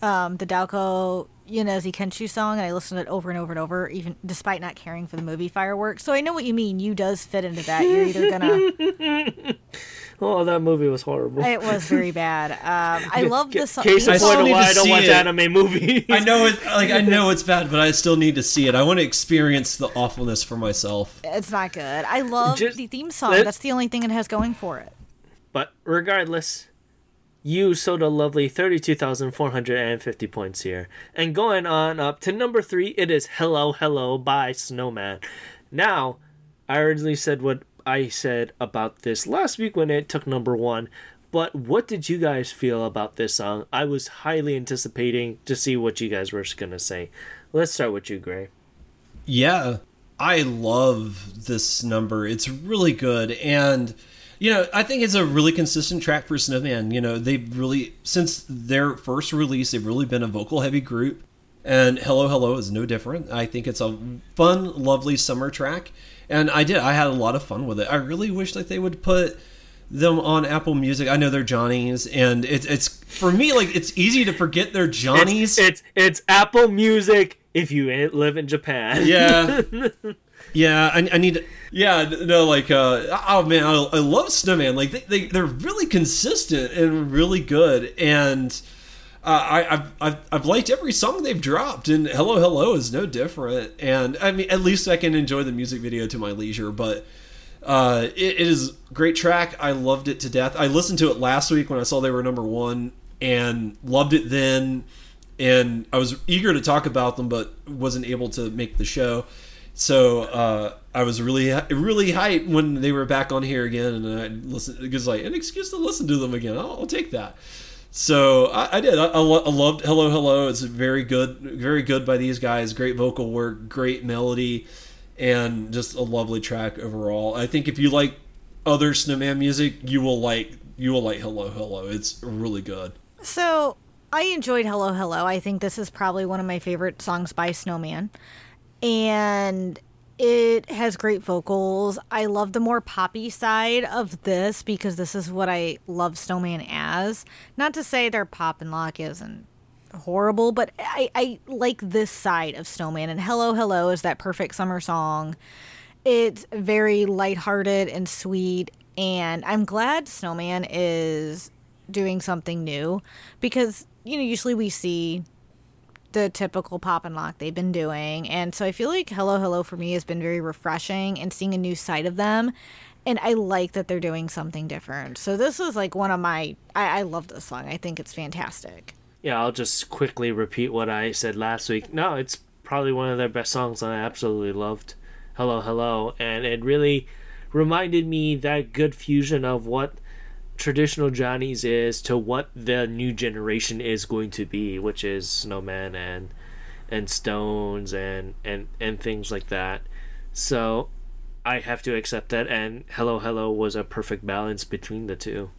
Um, the DAOKO Yonezu Kenshi song, and I listened to it over and over and over, even despite not caring for the movie fireworks. So I know what you mean. You does fit into that. You're either gonna. Oh, that movie was horrible. it was very bad. Um, I love Ca- the song. Case in I still point of need why to I don't see watch it. anime movies. I know it. Like I know it's bad, but I still need to see it. I want to experience the awfulness for myself. It's not good. I love Just- the theme song. let- That's the only thing it has going for it. But regardless, you sold a Lovely, 32,450 points here. And going on up to number three, it is Hello Hello by Snow Man. Now, I originally said what I said about this last week when it took number one. But what did you guys feel about this song? I was highly anticipating to see what you guys were going to say. Let's start with you, Gray. Yeah, I love this number. It's really good, and you know, I think it's a really consistent track for Snow Man. You know, they've really since their first release, they've really been a vocal heavy group. And Hello Hello is no different. I think it's a fun, lovely summer track. And I did. I had a lot of fun with it. I really wish that they would put them on Apple Music. I know they're Johnny's, and it's it's for me like it's easy to forget they're Johnny's. It's, it's it's Apple Music if you live in Japan. Yeah. Yeah, I, I need. Yeah, no, like, uh, oh man, I, I love Snow Man. Like, they, they they're really consistent and really good, and I I've, I've I've liked every song they've dropped, and Hello Hello is no different. And I mean, at least I can enjoy the music video to my leisure. But uh, it, it is great track. I loved it to death. I listened to it last week when I saw they were number one, and loved it then. And I was eager to talk about them, but wasn't able to make the show. So uh, I was really really hyped when they were back on here again, and I listened. because like an excuse to listen to them again. I'll, I'll take that. So I, I did. I, I, loved Hello Hello. It's very good, very good by these guys. Great vocal work, great melody, and just a lovely track overall. I think if you like other Snow Man music, you will like you will like Hello Hello. It's really good. So I enjoyed Hello Hello. I think this is probably one of my favorite songs by Snow Man and it has great vocals. I love the more poppy side of this because this is what I love Snow Man as. Not to say their pop and lock isn't horrible, but I, I like this side of Snow Man. And Hello Hello is that perfect summer song. It's very lighthearted and sweet. And I'm glad Snow Man is doing something new because, you know, usually we see the typical pop and lock they've been doing. And so I feel like Hello Hello for me has been very refreshing and seeing a new side of them. And I like that they're doing something different. So this is like one of my I, I love this song. I think it's fantastic. Yeah, I'll just quickly repeat what I said last week. No, it's probably one of their best songs and I absolutely loved Hello Hello. And it really reminded me that good fusion of what traditional Johnny's is to what the new generation is going to be, which is Snow Man and and Stones and and and things like that. So I have to accept that and Hello Hello was a perfect balance between the two.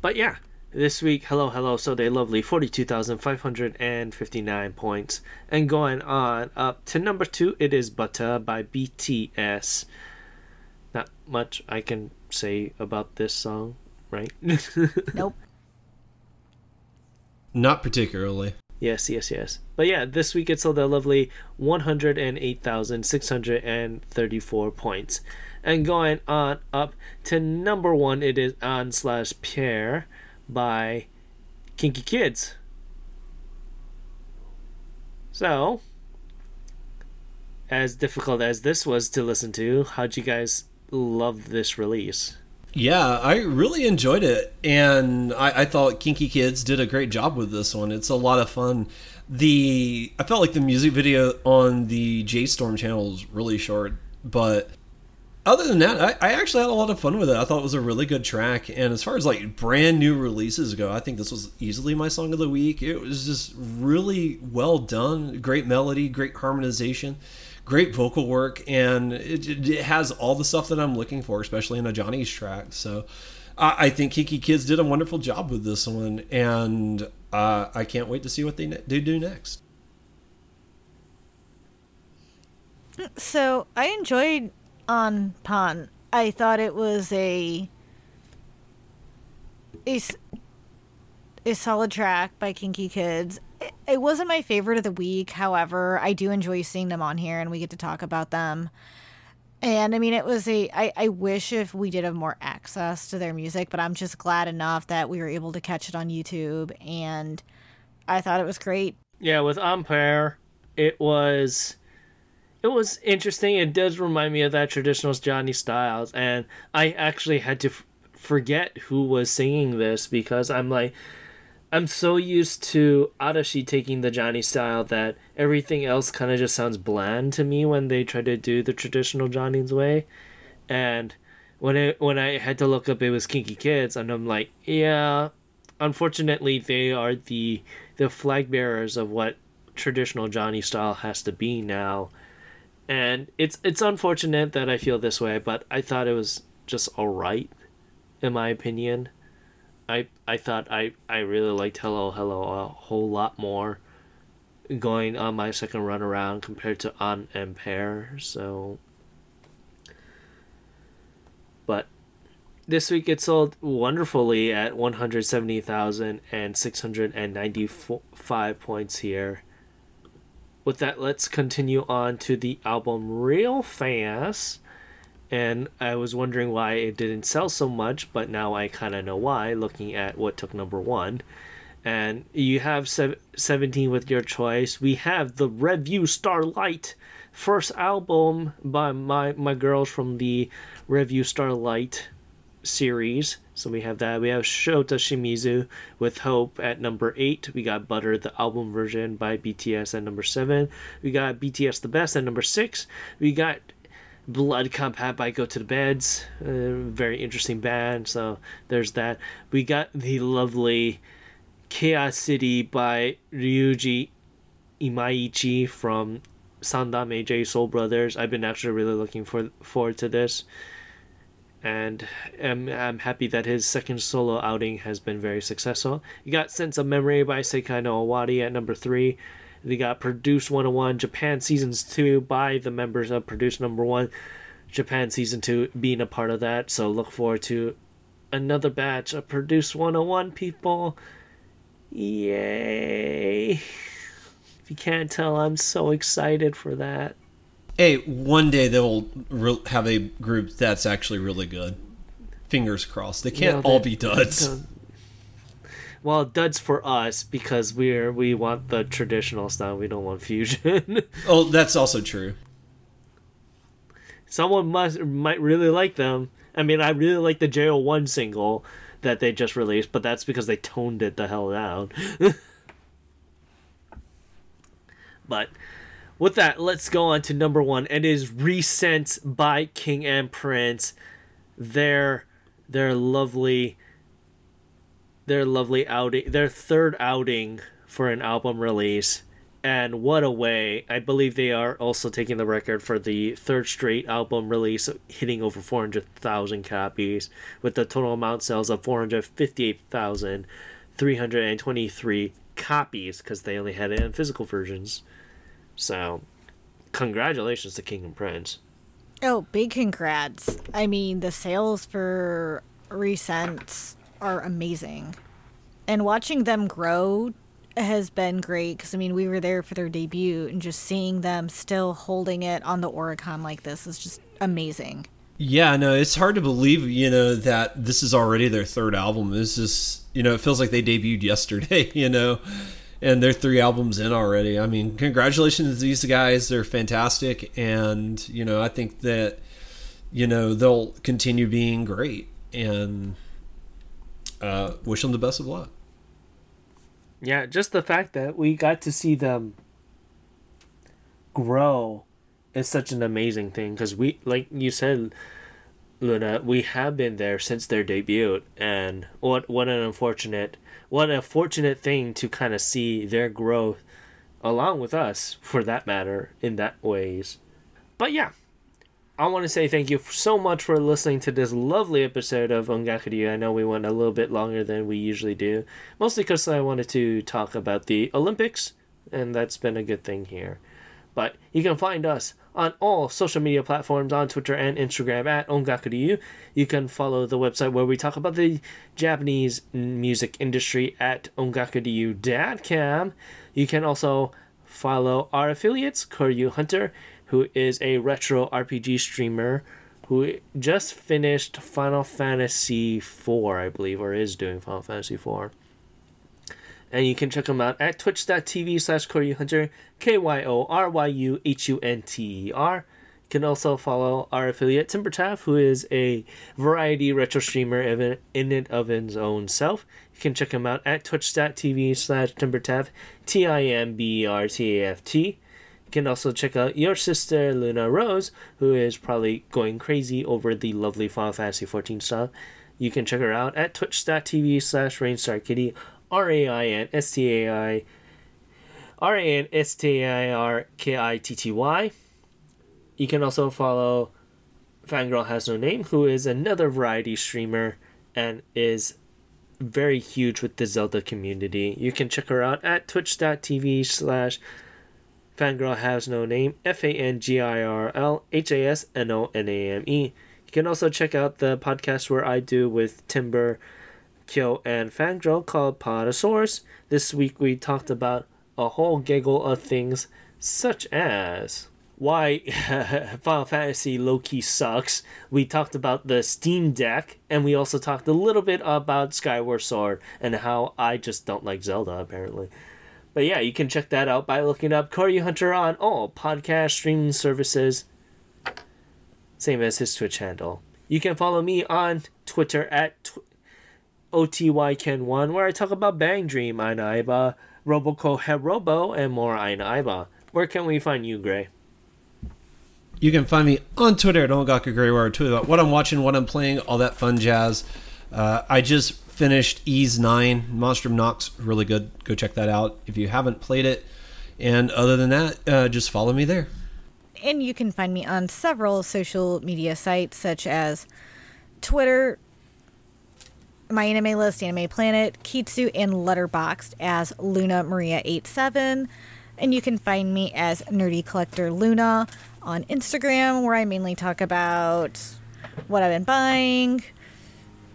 But yeah, this week Hello Hello So They Lovely 42,559 points and going on up to number 2 it is Butter by BTS not much I can say about this song, right? nope. Not particularly. Yes, yes, yes. But yeah, this week it sold a lovely 108,634 points. And going on up to number one, it is on slash Pierre by KinKi Kids. So, as difficult as this was to listen to, how'd you guys loved this release. Yeah, I really enjoyed it, and I, I, thought KinKi Kids did a great job with this one. It's a lot of fun. The I felt like the music video on the J Storm channel is really short, but other than that, I, I, actually had a lot of fun with it. I thought it was a really good track, and as far as like brand new releases go, I think this was easily my song of the week. It was just really well done, great melody, great harmonization great vocal work, and it, it, has all the stuff that I'm looking for, especially in a Johnny's track. So I, I think KinKi Kids did a wonderful job with this one, and uh, I can't wait to see what they, ne- they do next. So I enjoyed on Pan. I thought it was a a, a solid track by KinKi Kids it wasn't my favorite of the week. However, I do enjoy seeing them on here and we get to talk about them. And I mean, it was a. I, I wish if we did have more access to their music, but I'm just glad enough that we were able to catch it on YouTube. And I thought it was great. Yeah, with Ampere, it was. It was interesting. It does remind me of that traditional Johnny Styles. And I actually had to f- forget who was singing this because I'm like, I'm so used to Arashi taking the Johnny style that everything else kind of just sounds bland to me when they try to do the traditional Johnny's way. And when it when I had to look up it was KinKi Kids and I'm like, yeah, unfortunately they are the the flag bearers of what traditional Johnny style has to be now. And it's it's unfortunate that I feel this way, but I thought it was just alright in my opinion. I I thought I I really liked Hello Hello a whole lot more going on my second run around compared to On Ampere. So, but this week it sold wonderfully at 170,695 points here. With that, let's continue on to the album real fast. And I was wondering why it didn't sell so much, but now I kind of know why, looking at what took number one. And you have 17 with your choice. We have the Revue Starlight, first album by my, my girls from the Revue Starlight series. So we have that. We have Shota Shimizu with Hope at number 8. We got Butter, the album version by BTS at number 7. We got BTS The Best at number 6. We got Blood Compact by Go to the Beds. Uh, very interesting band. So there's that. We got the lovely Chaos City by Ryuji Imaichi from Sandaime J Soul Brothers. I've been actually really looking for forward to this and I'm, I'm happy that his second solo outing has been very successful. You got scent of memory by Sekai no Owari at number three. We got Produce 101 Japan Seasons 2 by the members of Produce Number 1. Japan Season 2 being a part of that, so look forward to another batch of Produce 101 people. Yay! If you can't tell, I'm so excited for that. Hey, one day they'll re- have a group that's actually really good. Fingers crossed. They can't all be duds. Well, duds for us because we're we want the traditional style. We don't want fusion. oh, that's also true. Someone must might really like them. I mean, I really like the JO1 single that they just released, but that's because they toned it the hell down. but with that, let's go on to number one. And it is Re:Sense by King and Prince. Their their lovely their lovely outing their third outing for an album release. And what a way. I believe they are also taking the record for the third straight album release, hitting over 400,000 copies, with the total amount sales of 458,323 copies, because they only had it in physical versions. So, congratulations to King and Prince. Oh, big congrats. I mean, the sales for Re:Sense are amazing. And watching them grow has been great because, I mean, we were there for their debut and just seeing them still holding it on the Oricon like this is just amazing. Yeah, no, it's hard to believe, you know, that this is already their third album. This is, you know, it feels like they debuted yesterday, you know and they're three albums in already. I mean, congratulations to these guys. They're fantastic, and you know, I think that you know they'll continue being great, and uh, wish them the best of luck. Yeah, just the fact that we got to see them grow is such an amazing thing because we, like you said, Luna, we have been there since their debut, and what what an unfortunate what a fortunate thing to kind of see their growth along with us for that matter in that ways but yeah i want to say thank you so much for listening to this lovely episode of Ongaku i know we went a little bit longer than we usually do mostly because i wanted to talk about the olympics and that's been a good thing here. But you can find us on all social media platforms on Twitter and Instagram at Ongaku You can follow the website where we talk about the Japanese music industry at ongakuryu.com. You can also follow our affiliates, Kyoryu Hunter, who is a retro RPG streamer who just finished Final Fantasy IV, I believe, or is doing Final Fantasy IV and you can check them out at twitch.tv slash Kyoryu Hunter, K-Y-O-R-Y-U-H-U-N-T-E-R. You can also follow our affiliate Timbertaft, who is a variety retro streamer in it of his own self. You can check him out at twitch.tv slash Timbertaft, T-I-M-B-E-R-T-A-F-T. You can also check out your sister Luna Rose, who is probably going crazy over the lovely Final Fantasy XIV stuff. You can check her out at twitch.tv slash RainstarKitty R A I N S T A I R A N S T A I R K I T T Y. You can also follow Fangirl Has No Name, who is another variety streamer and is very huge with the Zelda community. You can check her out at twitch.tv slash fangirl has no name, F A N G I R L H A S N O N A M E. You can also check out the podcast where I do with Timber, Kyo, and Fangirl called Podosaurus. This week we talked about a whole giggle of things such as why Final Fantasy Loki sucks. We talked about the Steam Deck, and we also talked a little bit about Skyward Sword and how I just don't like Zelda, apparently. But yeah, you can check that out by looking up Kyoryu Hunter on all podcast streaming services, same as his Twitch handle. You can follow me on Twitter at tw- OTYKen1, where I talk about Bang Dream, Aina Aiba, Roboco Herobo, and more Aina Aiba. Where can we find you, Gray? You can find me on Twitter at Ongaku Gray, where I tweet about what I'm watching, what I'm playing, all that fun jazz. Uh, I just finished Ys 9, Monstrum Nox, really good. Go check that out if you haven't played it. And other than that, uh, just follow me there. And you can find me on several social media sites such as Twitter, my anime list, Anime Planet, Kitsu, and Letterboxd as Luna Maria 87. And you can find me as Nerdy Collector Luna on Instagram, where I mainly talk about what I've been buying,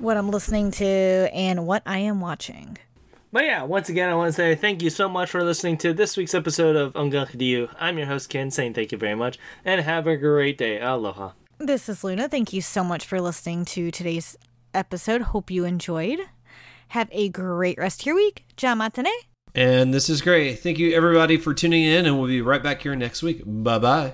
what I'm listening to, and what I am watching. But yeah, once again, I want to say thank you so much for listening to this week's episode of Ongaku Ryu. I'm your host, Ken, saying thank you very much, and have a great day. Aloha. This is Luna. Thank you so much for listening to today's episode. Hope you enjoyed. Have a great rest of your week. Jamatane. And this is great. Thank you, everybody, for tuning in, and we'll be right back here next week. Bye bye.